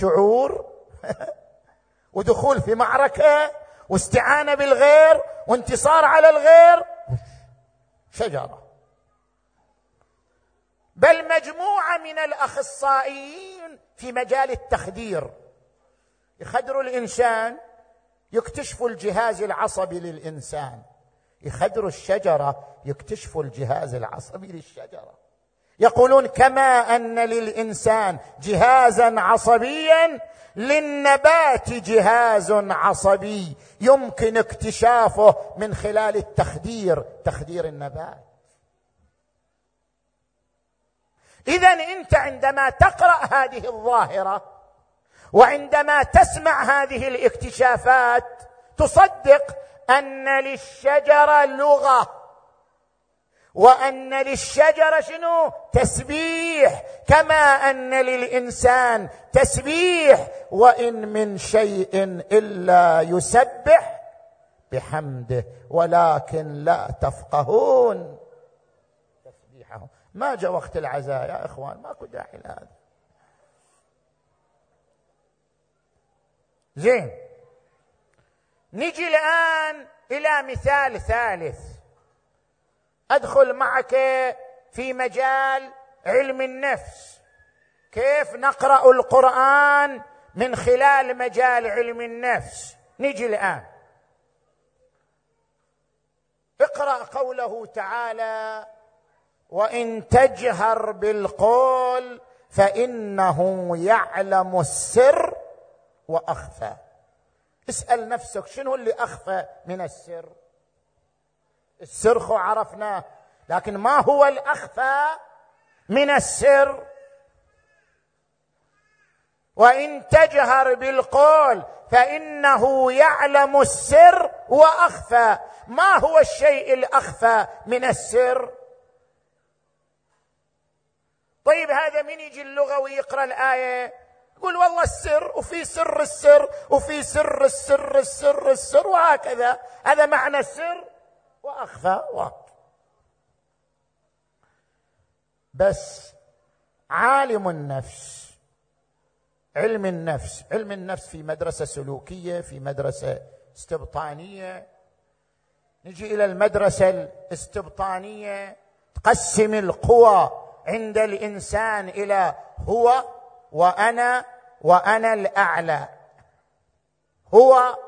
شعور ودخول في معركة واستعانة بالغير وانتصار على الغير. شجرة. بل مجموعة من الأخصائيين في مجال التخدير. يخدروا الإنسان يكتشفوا الجهاز العصبي للإنسان. يخدروا الشجرة يكتشفوا الجهاز العصبي للشجرة. يقولون كما أن للإنسان جهازا عصبيا للنبات جهاز عصبي يمكن اكتشافه من خلال التخدير تخدير النبات. اذا أنت عندما تقرأ هذه الظاهرة وعندما تسمع هذه الاكتشافات تصدق أن للشجرة لغة. وأن للشجره شنو؟ تسبيح. كما أن للإنسان تسبيح. وإن من شيء إلا يسبح بحمده ولكن لا تفقهون. تسبيحه ما جاء وقت العزاء يا إخوان ماكو داعي لهذا. زين. نجي الآن إلى مثال ثالث. أدخل معك في مجال علم النفس. كيف نقرأ القرآن من خلال مجال علم النفس؟ نجي الآن. اقرأ قوله تعالى وإن تجهر بالقول فإنه يعلم السر وأخفى. اسأل نفسك شنو اللي أخفى من السر؟ السر خو عرفناه لكن ما هو الأخفى من السر؟ وإن تجهر بالقول فإنه يعلم السر وأخفى. ما هو الشيء الأخفى من السر؟ طيب هذا من يجي اللغة ويقرأ الآية؟ يقول والله السر وفي سر السر وفي سر السر السر السر وهكذا. هذا معنى السر. واخفى واضح بس عالم النفس علم النفس علم النفس في مدرسة سلوكية في مدرسة استبطانية. نجي إلى المدرسة الاستبطانية تقسم القوى عند الإنسان إلى هو وأنا وأنا الأعلى. هو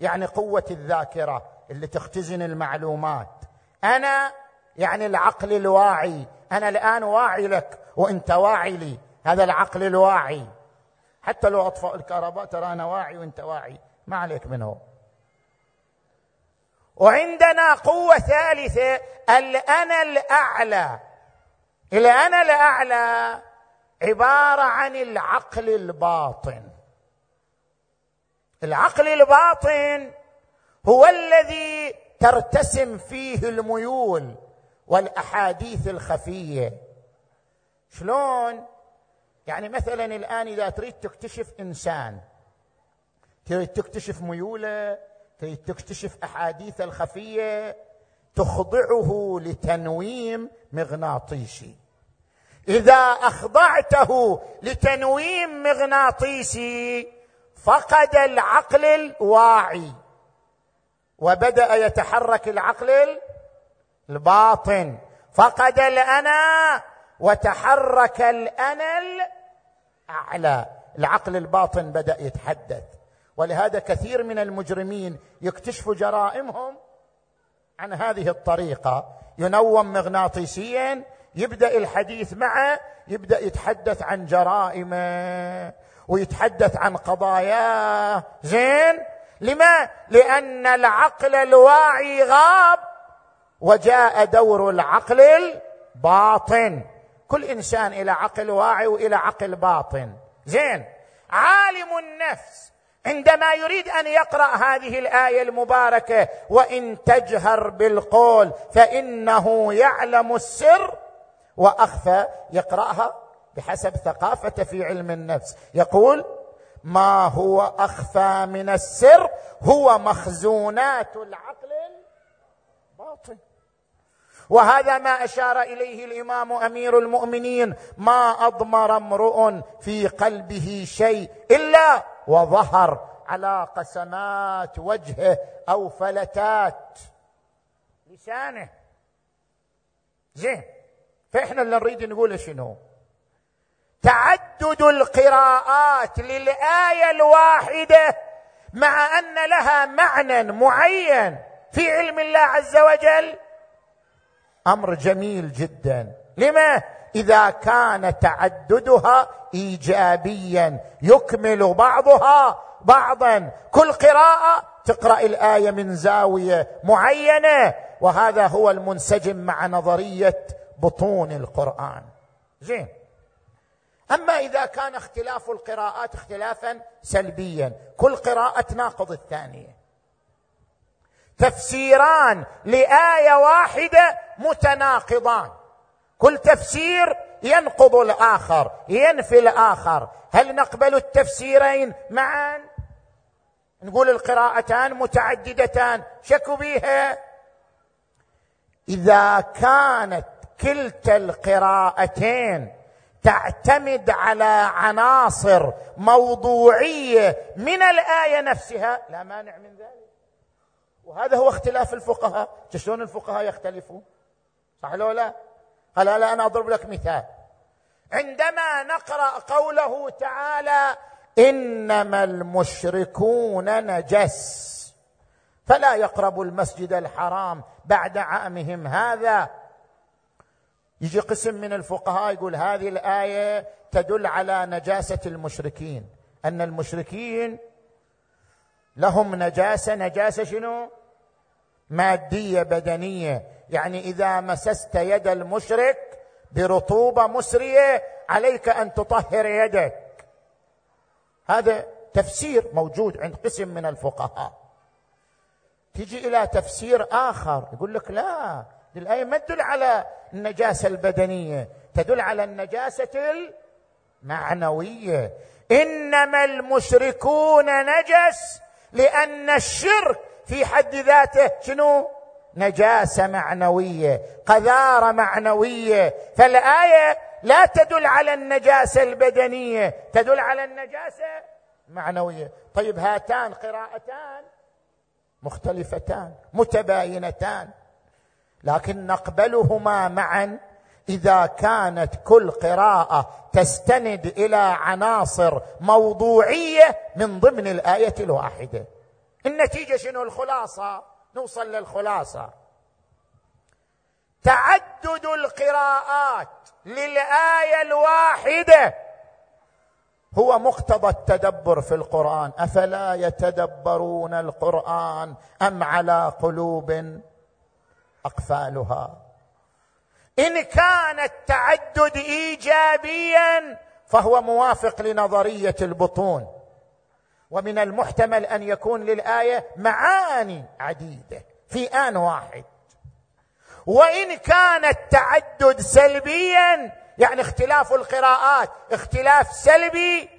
يعني قوة الذاكرة. اللي تختزن المعلومات. أنا يعني العقل الواعي. أنا الآن واعي لك وأنت واعي لي. هذا العقل الواعي. حتى لو أطفأ الكهرباء ترى أنا واعي وأنت واعي. ما عليك منه. وعندنا قوة ثالثة. الأنا الأعلى. الأنا الأعلى عبارة عن العقل الباطن. العقل الباطن هو الذي ترتسم فيه الميول والأحاديث الخفية. شلون؟ يعني مثلا الآن إذا تريد تكتشف إنسان تريد تكتشف ميوله تريد تكتشف أحاديث الخفية تخضعه لتنويم مغناطيسي. إذا أخضعته لتنويم مغناطيسي فقد العقل الواعي. وبدأ يتحرك العقل الباطن. فقد الانا وتحرك الانا الأعلى. العقل الباطن بدأ يتحدث. ولهذا كثير من المجرمين يكتشفوا جرائمهم عن هذه الطريقة. ينوم مغناطيسيا يبدأ الحديث معه يبدأ يتحدث عن جرائمه ويتحدث عن قضاياه. زين؟ لما؟ لأن العقل الواعي غاب وجاء دور العقل الباطن. كل إنسان إلى عقل واعي وإلى عقل باطن. زين. عالم النفس عندما يريد أن يقرأ هذه الآية المباركة وإن تجهر بالقول فإنه يعلم السر وأخفى يقرأها بحسب ثقافته في علم النفس. يقول ما هو أخفى من السر هو مخزونات العقل الباطن. وهذا ما أشار إليه الإمام أمير المؤمنين ما أضمر امرؤ في قلبه شيء إلا وظهر على قسمات وجهه أو فلتات لسانه. زين فإحنا اللي نريد نقوله شنو؟ تعدد القراءات للآية الواحدة مع أن لها معنى معين في علم الله عز وجل. أمر جميل جدا. لما؟ إذا كان تعددها ايجابيا يكمل بعضها بعضا. كل قراءة تقرأ الآية من زاوية معينة وهذا هو المنسجم مع نظرية بطون القرآن. زين. أما إذا كان اختلاف القراءات اختلافا سلبيا. كل قراءة تناقض الثانية. تفسيران لآية واحدة متناقضان. كل تفسير ينقض الآخر ينفي الآخر. هل نقبل التفسيرين معا؟ نقول القراءتان متعددتان. شكوا بها إذا كانت كلتا القراءتين تعتمد على عناصر موضوعية من الآية نفسها. لا مانع من ذلك. وهذا هو اختلاف الفقهاء. شلون الفقهاء يختلفون؟ صح لو لا؟ قال لا أنا أضرب لك مثال. عندما نقرأ قوله تعالى إنما المشركون نجس فلا يقربوا المسجد الحرام بعد عامهم هذا. يجي قسم من الفقهاء يقول هذه الآية تدل على نجاسة المشركين. أن المشركين لهم نجاسة نجاسة شنو؟ مادية بدنية. يعني إذا مسست يد المشرك برطوبة مسرية عليك أن تطهر يدك. هذا تفسير موجود عند قسم من الفقهاء. تجي إلى تفسير آخر يقول لك لا الايه ما تدل على النجاسة البدنية تدل على النجاسة المعنوية. إنما المشركون نجس لأن الشرك في حد ذاته شنو؟ نجاسة معنوية قذارة معنوية. فالآية لا تدل على النجاسة البدنية تدل على النجاسة المعنويه طيب هاتان قراءتان مختلفتان متباينتان. لكن نقبلهما معا. إذا كانت كل قراءة تستند إلى عناصر موضوعية من ضمن الآية الواحدة. النتيجة شنو؟ الخلاصة. نوصل للخلاصة. تعدد القراءات للآية الواحدة هو مقتضى التدبر في القرآن. أفلا يتدبرون القرآن أم على قلوب أقفالها. إن كان التعدد ايجابيا فهو موافق لنظرية البطون. ومن المحتمل أن يكون للآية معاني عديدة في آن واحد. وإن كان التعدد سلبيا يعني اختلاف القراءات اختلاف سلبي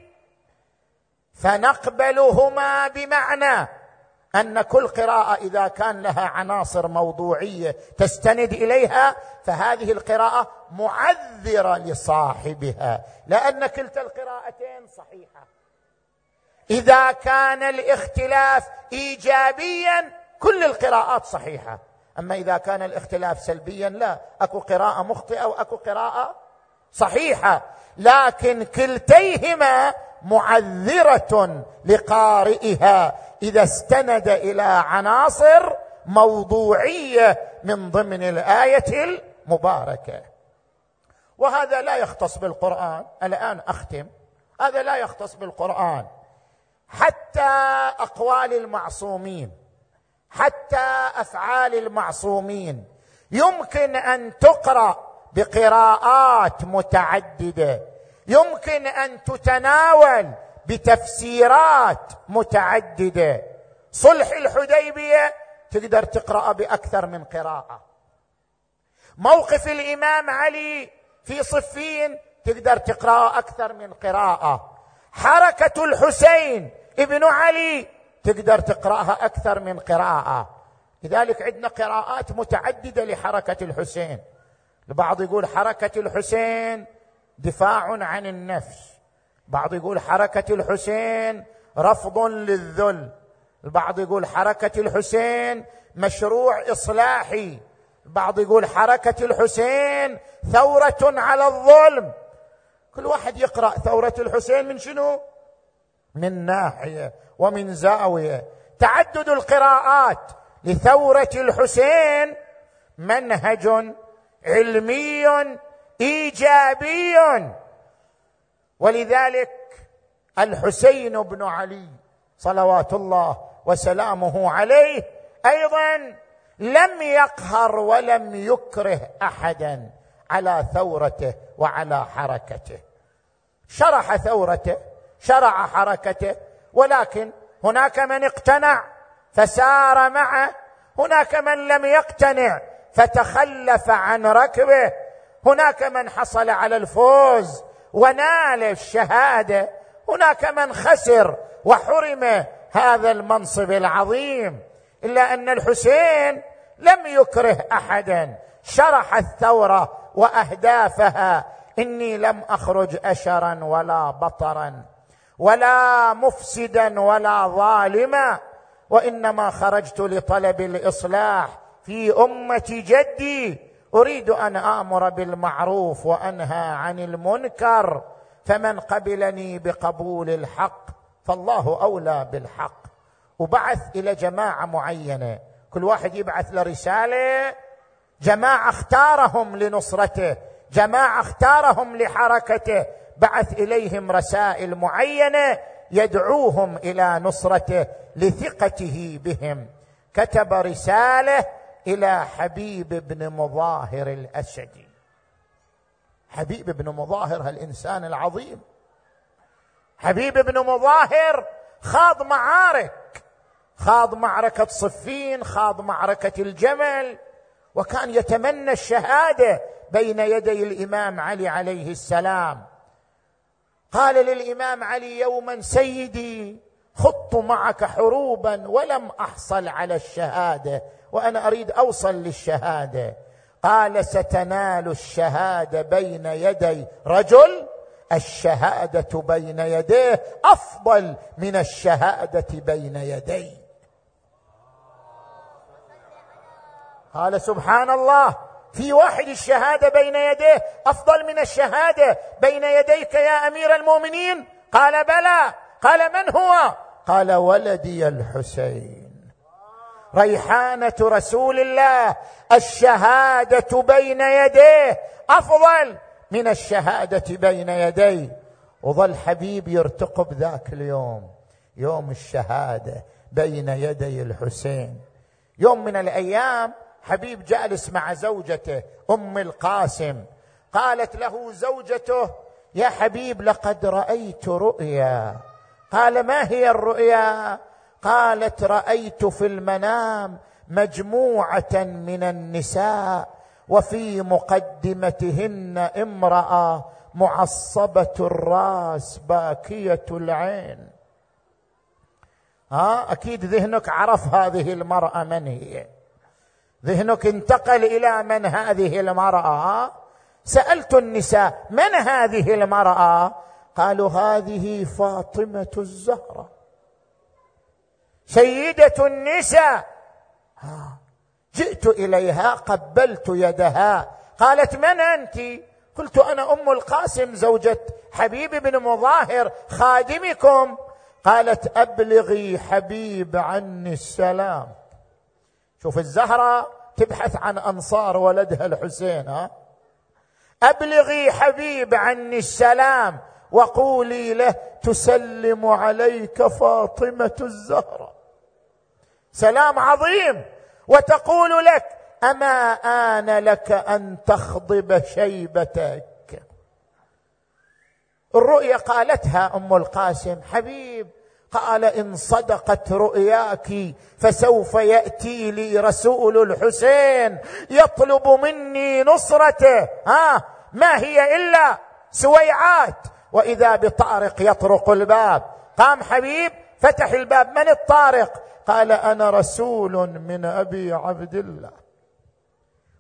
فنقبلهما بمعنى أن كل قراءة إذا كان لها عناصر موضوعية تستند إليها فهذه القراءة معذرة لصاحبها لأن كلتا القراءتين صحيحة. إذا كان الاختلاف ايجابيا كل القراءات صحيحة. أما إذا كان الاختلاف سلبيا لا. أكو قراءة مخطئة وأكو قراءة صحيحة. لكن كلتيهما معذرة لقارئها. إذا استند إلى عناصر موضوعية من ضمن الآية المباركة. وهذا لا يختص بالقرآن. الآن أختم. هذا لا يختص بالقرآن. حتى أقوال المعصومين حتى أفعال المعصومين يمكن أن تقرأ بقراءات متعددة. يمكن أن تتناول بتفسيرات متعددة. صلح الحديبية تقدر تقرا بأكثر من قراءة. موقف الإمام علي في صفين تقدر تقرا أكثر من قراءة. حركة الحسين ابن علي تقدر تقرأها أكثر من قراءة. لذلك عندنا قراءات متعددة لحركة الحسين. البعض يقول حركة الحسين دفاع عن النفس. بعض يقول حركة الحسين رفض للذل. البعض يقول حركة الحسين مشروع إصلاحي. البعض يقول حركة الحسين ثورة على الظلم. كل واحد يقرأ ثورة الحسين من شنو؟ من ناحية ومن زاوية. تعدد القراءات لثورة الحسين منهج علمي إيجابي. ولذلك الحسين بن علي صلوات الله وسلامه عليه أيضا لم يقهر ولم يكره أحدا على ثورته وعلى حركته. شرح ثورته شرع حركته ولكن هناك من اقتنع فسار معه هناك من لم يقتنع فتخلف عن ركبه هناك من حصل على الفوز ونال الشهادة. هناك من خسر وحرم هذا المنصب العظيم إلا أن الحسين لم يكره أحدا. شرح الثورة وأهدافها. إني لم أخرج أشرا ولا بطرا ولا مفسدا ولا ظالما وإنما خرجت لطلب الإصلاح في أمة جدي. أريد أن آمر بالمعروف وأنهى عن المنكر فمن قبلني بقبول الحق فالله أولى بالحق. وبعث إلى جماعة معينة. كل واحد يبعث لرسالة. جماعة اختارهم لنصرته. جماعة اختارهم لحركته. بعث إليهم رسائل معينة يدعوهم إلى نصرته لثقته بهم. كتب رسالة إلى حبيب بن مظاهر الاسدي حبيب بن مظاهر هالانسان العظيم. حبيب بن مظاهر خاض معارك. خاض معركة صفين خاض معركة الجمل. وكان يتمنى الشهادة بين يدي الإمام علي عليه السلام. قال للإمام علي يوما سيدي خضت معك حروبا ولم أحصل على الشهادة وأنا أريد أوصل للشهادة. قال ستنال الشهادة بين يدي رجل الشهادة بين يديه أفضل من الشهادة بين يدي. قال سبحان الله في واحد الشهادة بين يديه أفضل من الشهادة بين يديك يا أمير المؤمنين. قال بلى. قال من هو؟ قال ولدي الحسين. ريحانة رسول الله الشهادة بين يديه. أفضل من الشهادة بين يديه. وظل حبيب يرتقب ذاك اليوم. يوم الشهادة بين يدي الحسين. يوم من الأيام حبيب جالس مع زوجته أم القاسم. قالت له زوجته يا حبيب لقد رأيت رؤيا. قال ما هي الرؤيا؟ قالت رأيت في المنام مجموعة من النساء وفي مقدمتهن امرأة معصبة الراس باكية العين. ها أكيد ذهنك عرف هذه المرأة من هي. ذهنك انتقل إلى من هذه المرأة؟ سألت النساء من هذه المرأة؟ قالوا هذه فاطمة الزهرة. سيدة النساء. جئت إليها قبلت يدها. قالت من أنت؟ قلت أنا أم القاسم زوجة حبيب بن مظاهر خادمكم. قالت أبلغي حبيب عني السلام. شوف الزهرة تبحث عن أنصار ولدها الحسين ها؟ أبلغي حبيب عني السلام. وقولي له تسلم عليك فاطمة الزهراء سلام عظيم. وتقول لك أما آن لك أن تخضب شيبتك. الرؤيا قالتها أم القاسم حبيب قال إن صدقت رؤياك فسوف يأتي لي رسول الحسين يطلب مني نصرته. ها ما هي إلا سويعات. وإذا بطارق يطرق الباب. قام حبيب فتح الباب. من الطارق؟ قال أنا رسول من أبي عبد الله.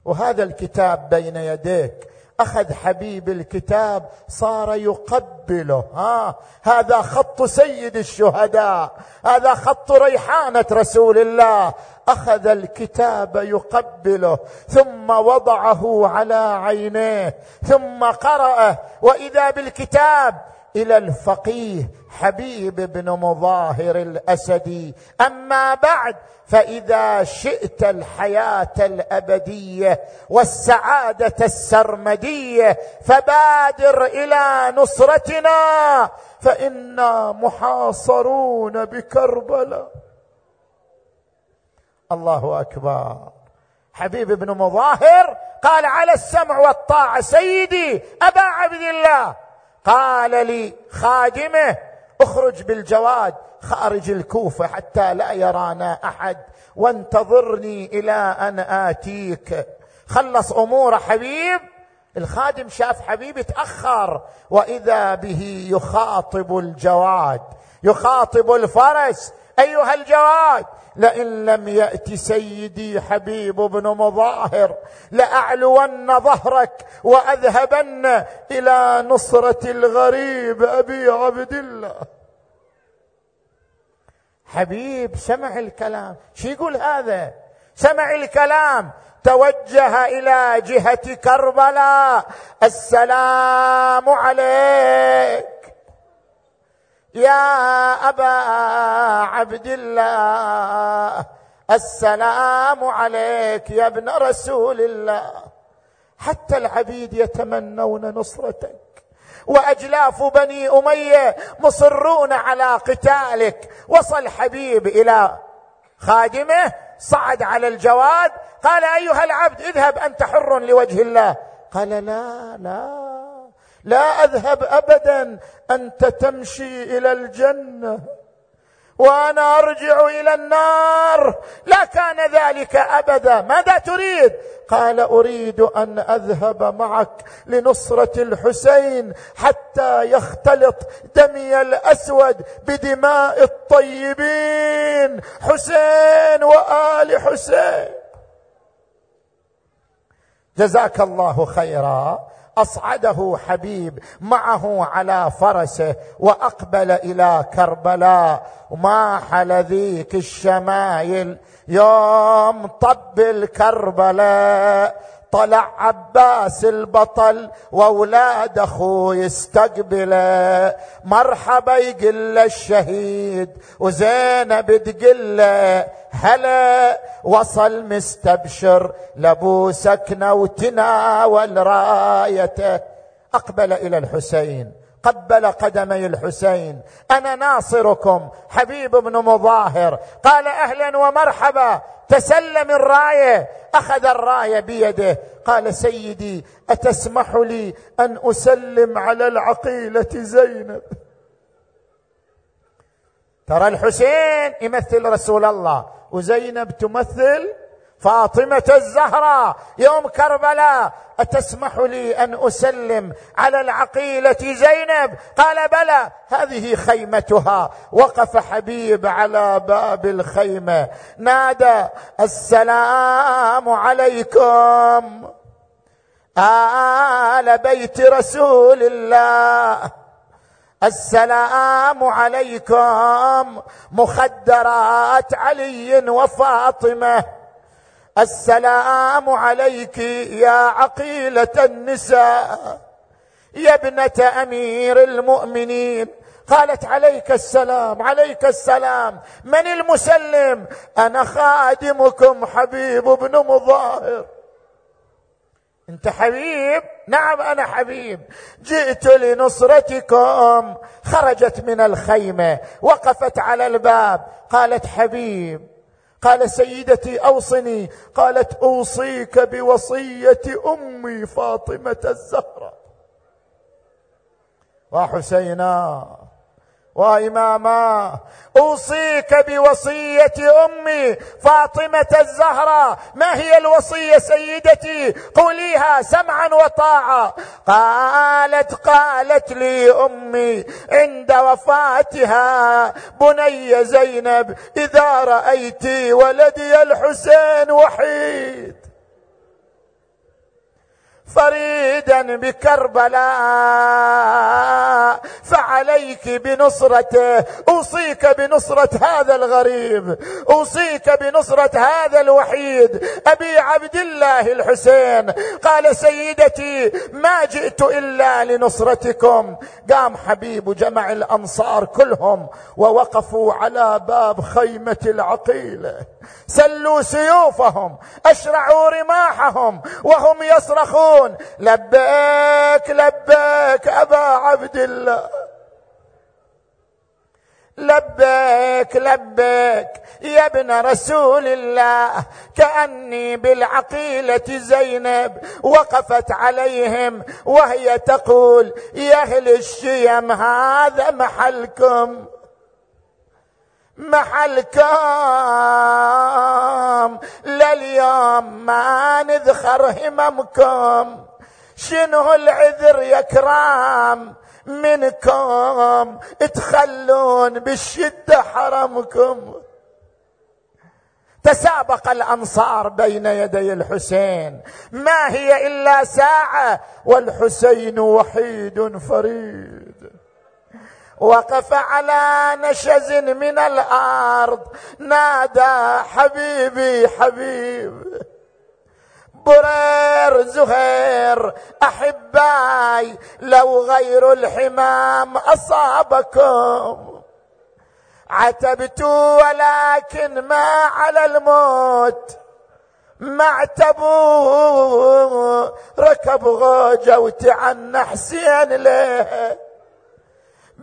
وهذا الكتاب بين يديك. اخذ حبيب الكتاب صار يقبله. ها هذا خط سيد الشهداء هذا خط ريحانة رسول الله. أخذ الكتاب يقبله ثم وضعه على عينيه ثم قرأه. وإذا بالكتاب إلى الفقيه حبيب بن مظاهر الاسدي أما بعد فإذا شئت الحياة الأبدية والسعادة السرمدية فبادر إلى نصرتنا. فإنا محاصرون بكربلاء. الله أكبر. حبيب بن مظاهر قال على السمع والطاعة سيدي أبا عبد الله. قال لي خادمه اخرج بالجواد خارج الكوفة حتى لا يرانا أحد وانتظرني إلى أن آتيك. خلص أمور حبيب. الخادم شاف حبيب تاخر وإذا به يخاطب الجواد يخاطب الفرس أيها الجواد لئن لم يأت سيدي حبيب بن مظاهر لأعلون ظهرك وأذهبن إلى نصرة الغريب أبي عبد الله. حبيب سمع الكلام. شو يقول هذا؟ سمع الكلام. توجه إلى جهة كربلاء. السلام عليك. يا أبا عبد الله السلام عليك يا ابن رسول الله. حتى العبيد يتمنون نصرتك وأجلاف بني أمية مصرون على قتالك. وصل حبيب إلى خادمه صعد على الجواد قال أيها العبد اذهب أنت حر لوجه الله. قال لا لا. لا أذهب ابدا انت تمشي إلى الجنة وأنا أرجع إلى النار. لا كان ذلك ابدا. ماذا تريد؟ قال أريد أن أذهب معك لنصرة الحسين حتى يختلط دمي الأسود بدماء الطيبين. حسين وآل حسين. جزاك الله خيرا. أصعده حبيب معه على فرسه وأقبل إلى كربلاء. وما ذيك الشمايل يوم طب الكربلاء؟ طلع عباس البطل وأولاد أخوه يستقبله مرحبا يقل الشهيد وزينب تقل. هلا وصل مستبشر لأبو سكنة وتناول رايته. أقبل إلى الحسين. قبل قدمي الحسين. أنا ناصركم حبيب بن مظاهر. قال أهلا ومرحبا. تسلم الراية. أخذ الراية بيده. قال سيدي أتسمح لي أن أسلم على العقيلة زينب؟ ترى الحسين يمثل رسول الله وزينب تمثل فاطمة الزهراء يوم كربلاء أتسمح لي أن أسلم على العقيلة زينب؟ قال بلى هذه خيمتها. وقف حبيب على باب الخيمة. نادى السلام عليكم. آل بيت رسول الله. السلام عليكم. مخدرات علي وفاطمة. السلام عليك يا عقيلة النساء. يا ابنة أمير المؤمنين. قالت عليك السلام عليك السلام. من المسلم؟ أنا خادمكم حبيب بن مظاهر. أنت حبيب؟ نعم أنا حبيب. جئت لنصرتكم. خرجت من الخيمة وقفت على الباب. قالت حبيب قال سيدتي أوصني. قالت أوصيك بوصية أمي فاطمة الزهراء وحسينا وإماما أوصيك بوصية أمي فاطمة الزهراء ما هي الوصية سيدتي؟ قوليها سمعا وطاعه قالت قالت لي أمي عند وفاتها بني زينب إذا رأيت ولدي الحسين وحيد. فريدا بكربلاء فعليك بنصرته أوصيك بنصرة هذا الغريب أوصيك بنصرة هذا الوحيد أبي عبد الله الحسين. قال سيدتي ما جئت إلا لنصرتكم. قام حبيب جمع الأنصار كلهم ووقفوا على باب خيمة العقيلة. سلوا سيوفهم أشرعوا رماحهم وهم يصرخون لبيك لبيك أبا عبد الله. لبيك لبيك يا ابن رسول الله كأني بالعقيلة زينب وقفت عليهم وهي تقول يا أهل الشيم هذا محلكم. محلكم لليوم ما نذخر هممكم. شنو العذر يا كرام؟ منكم تخلون بالشدة حرمكم. تسابق الأنصار بين يدي الحسين. ما هي إلا ساعة والحسين وحيد فريد. وقف على نشز من الأرض نادى حبيبي حبيب. برير زهير أحباي لو غير الحمام أصابكم. عتبت ولكن ما على الموت. ما اعتبوا ركب غوجوت عن حسين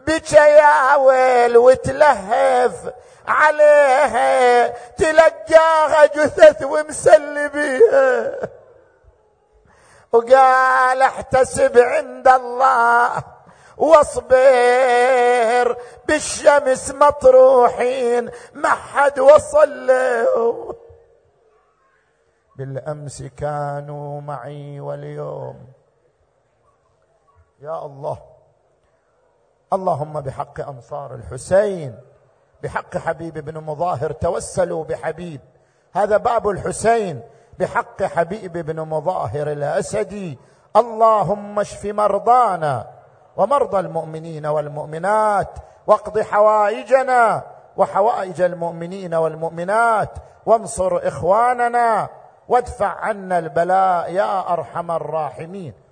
ليه بجيا ويل وتلهف عليها تلقاها جثث ومسلي بيها وقال احتسب عند الله واصبر بالشمس مطروحين ما حد وصل بالأمس كانوا معي واليوم. يا الله. اللهم بحق أنصار الحسين بحق حبيب بن مظاهر توسلوا بحبيب. هذا باب الحسين بحق حبيب بن مظاهر الأسدي. اللهم اشف مرضانا ومرضى المؤمنين والمؤمنات واقض حوائجنا وحوائج المؤمنين والمؤمنات وانصر إخواننا وادفع عنا البلاء يا أرحم الراحمين.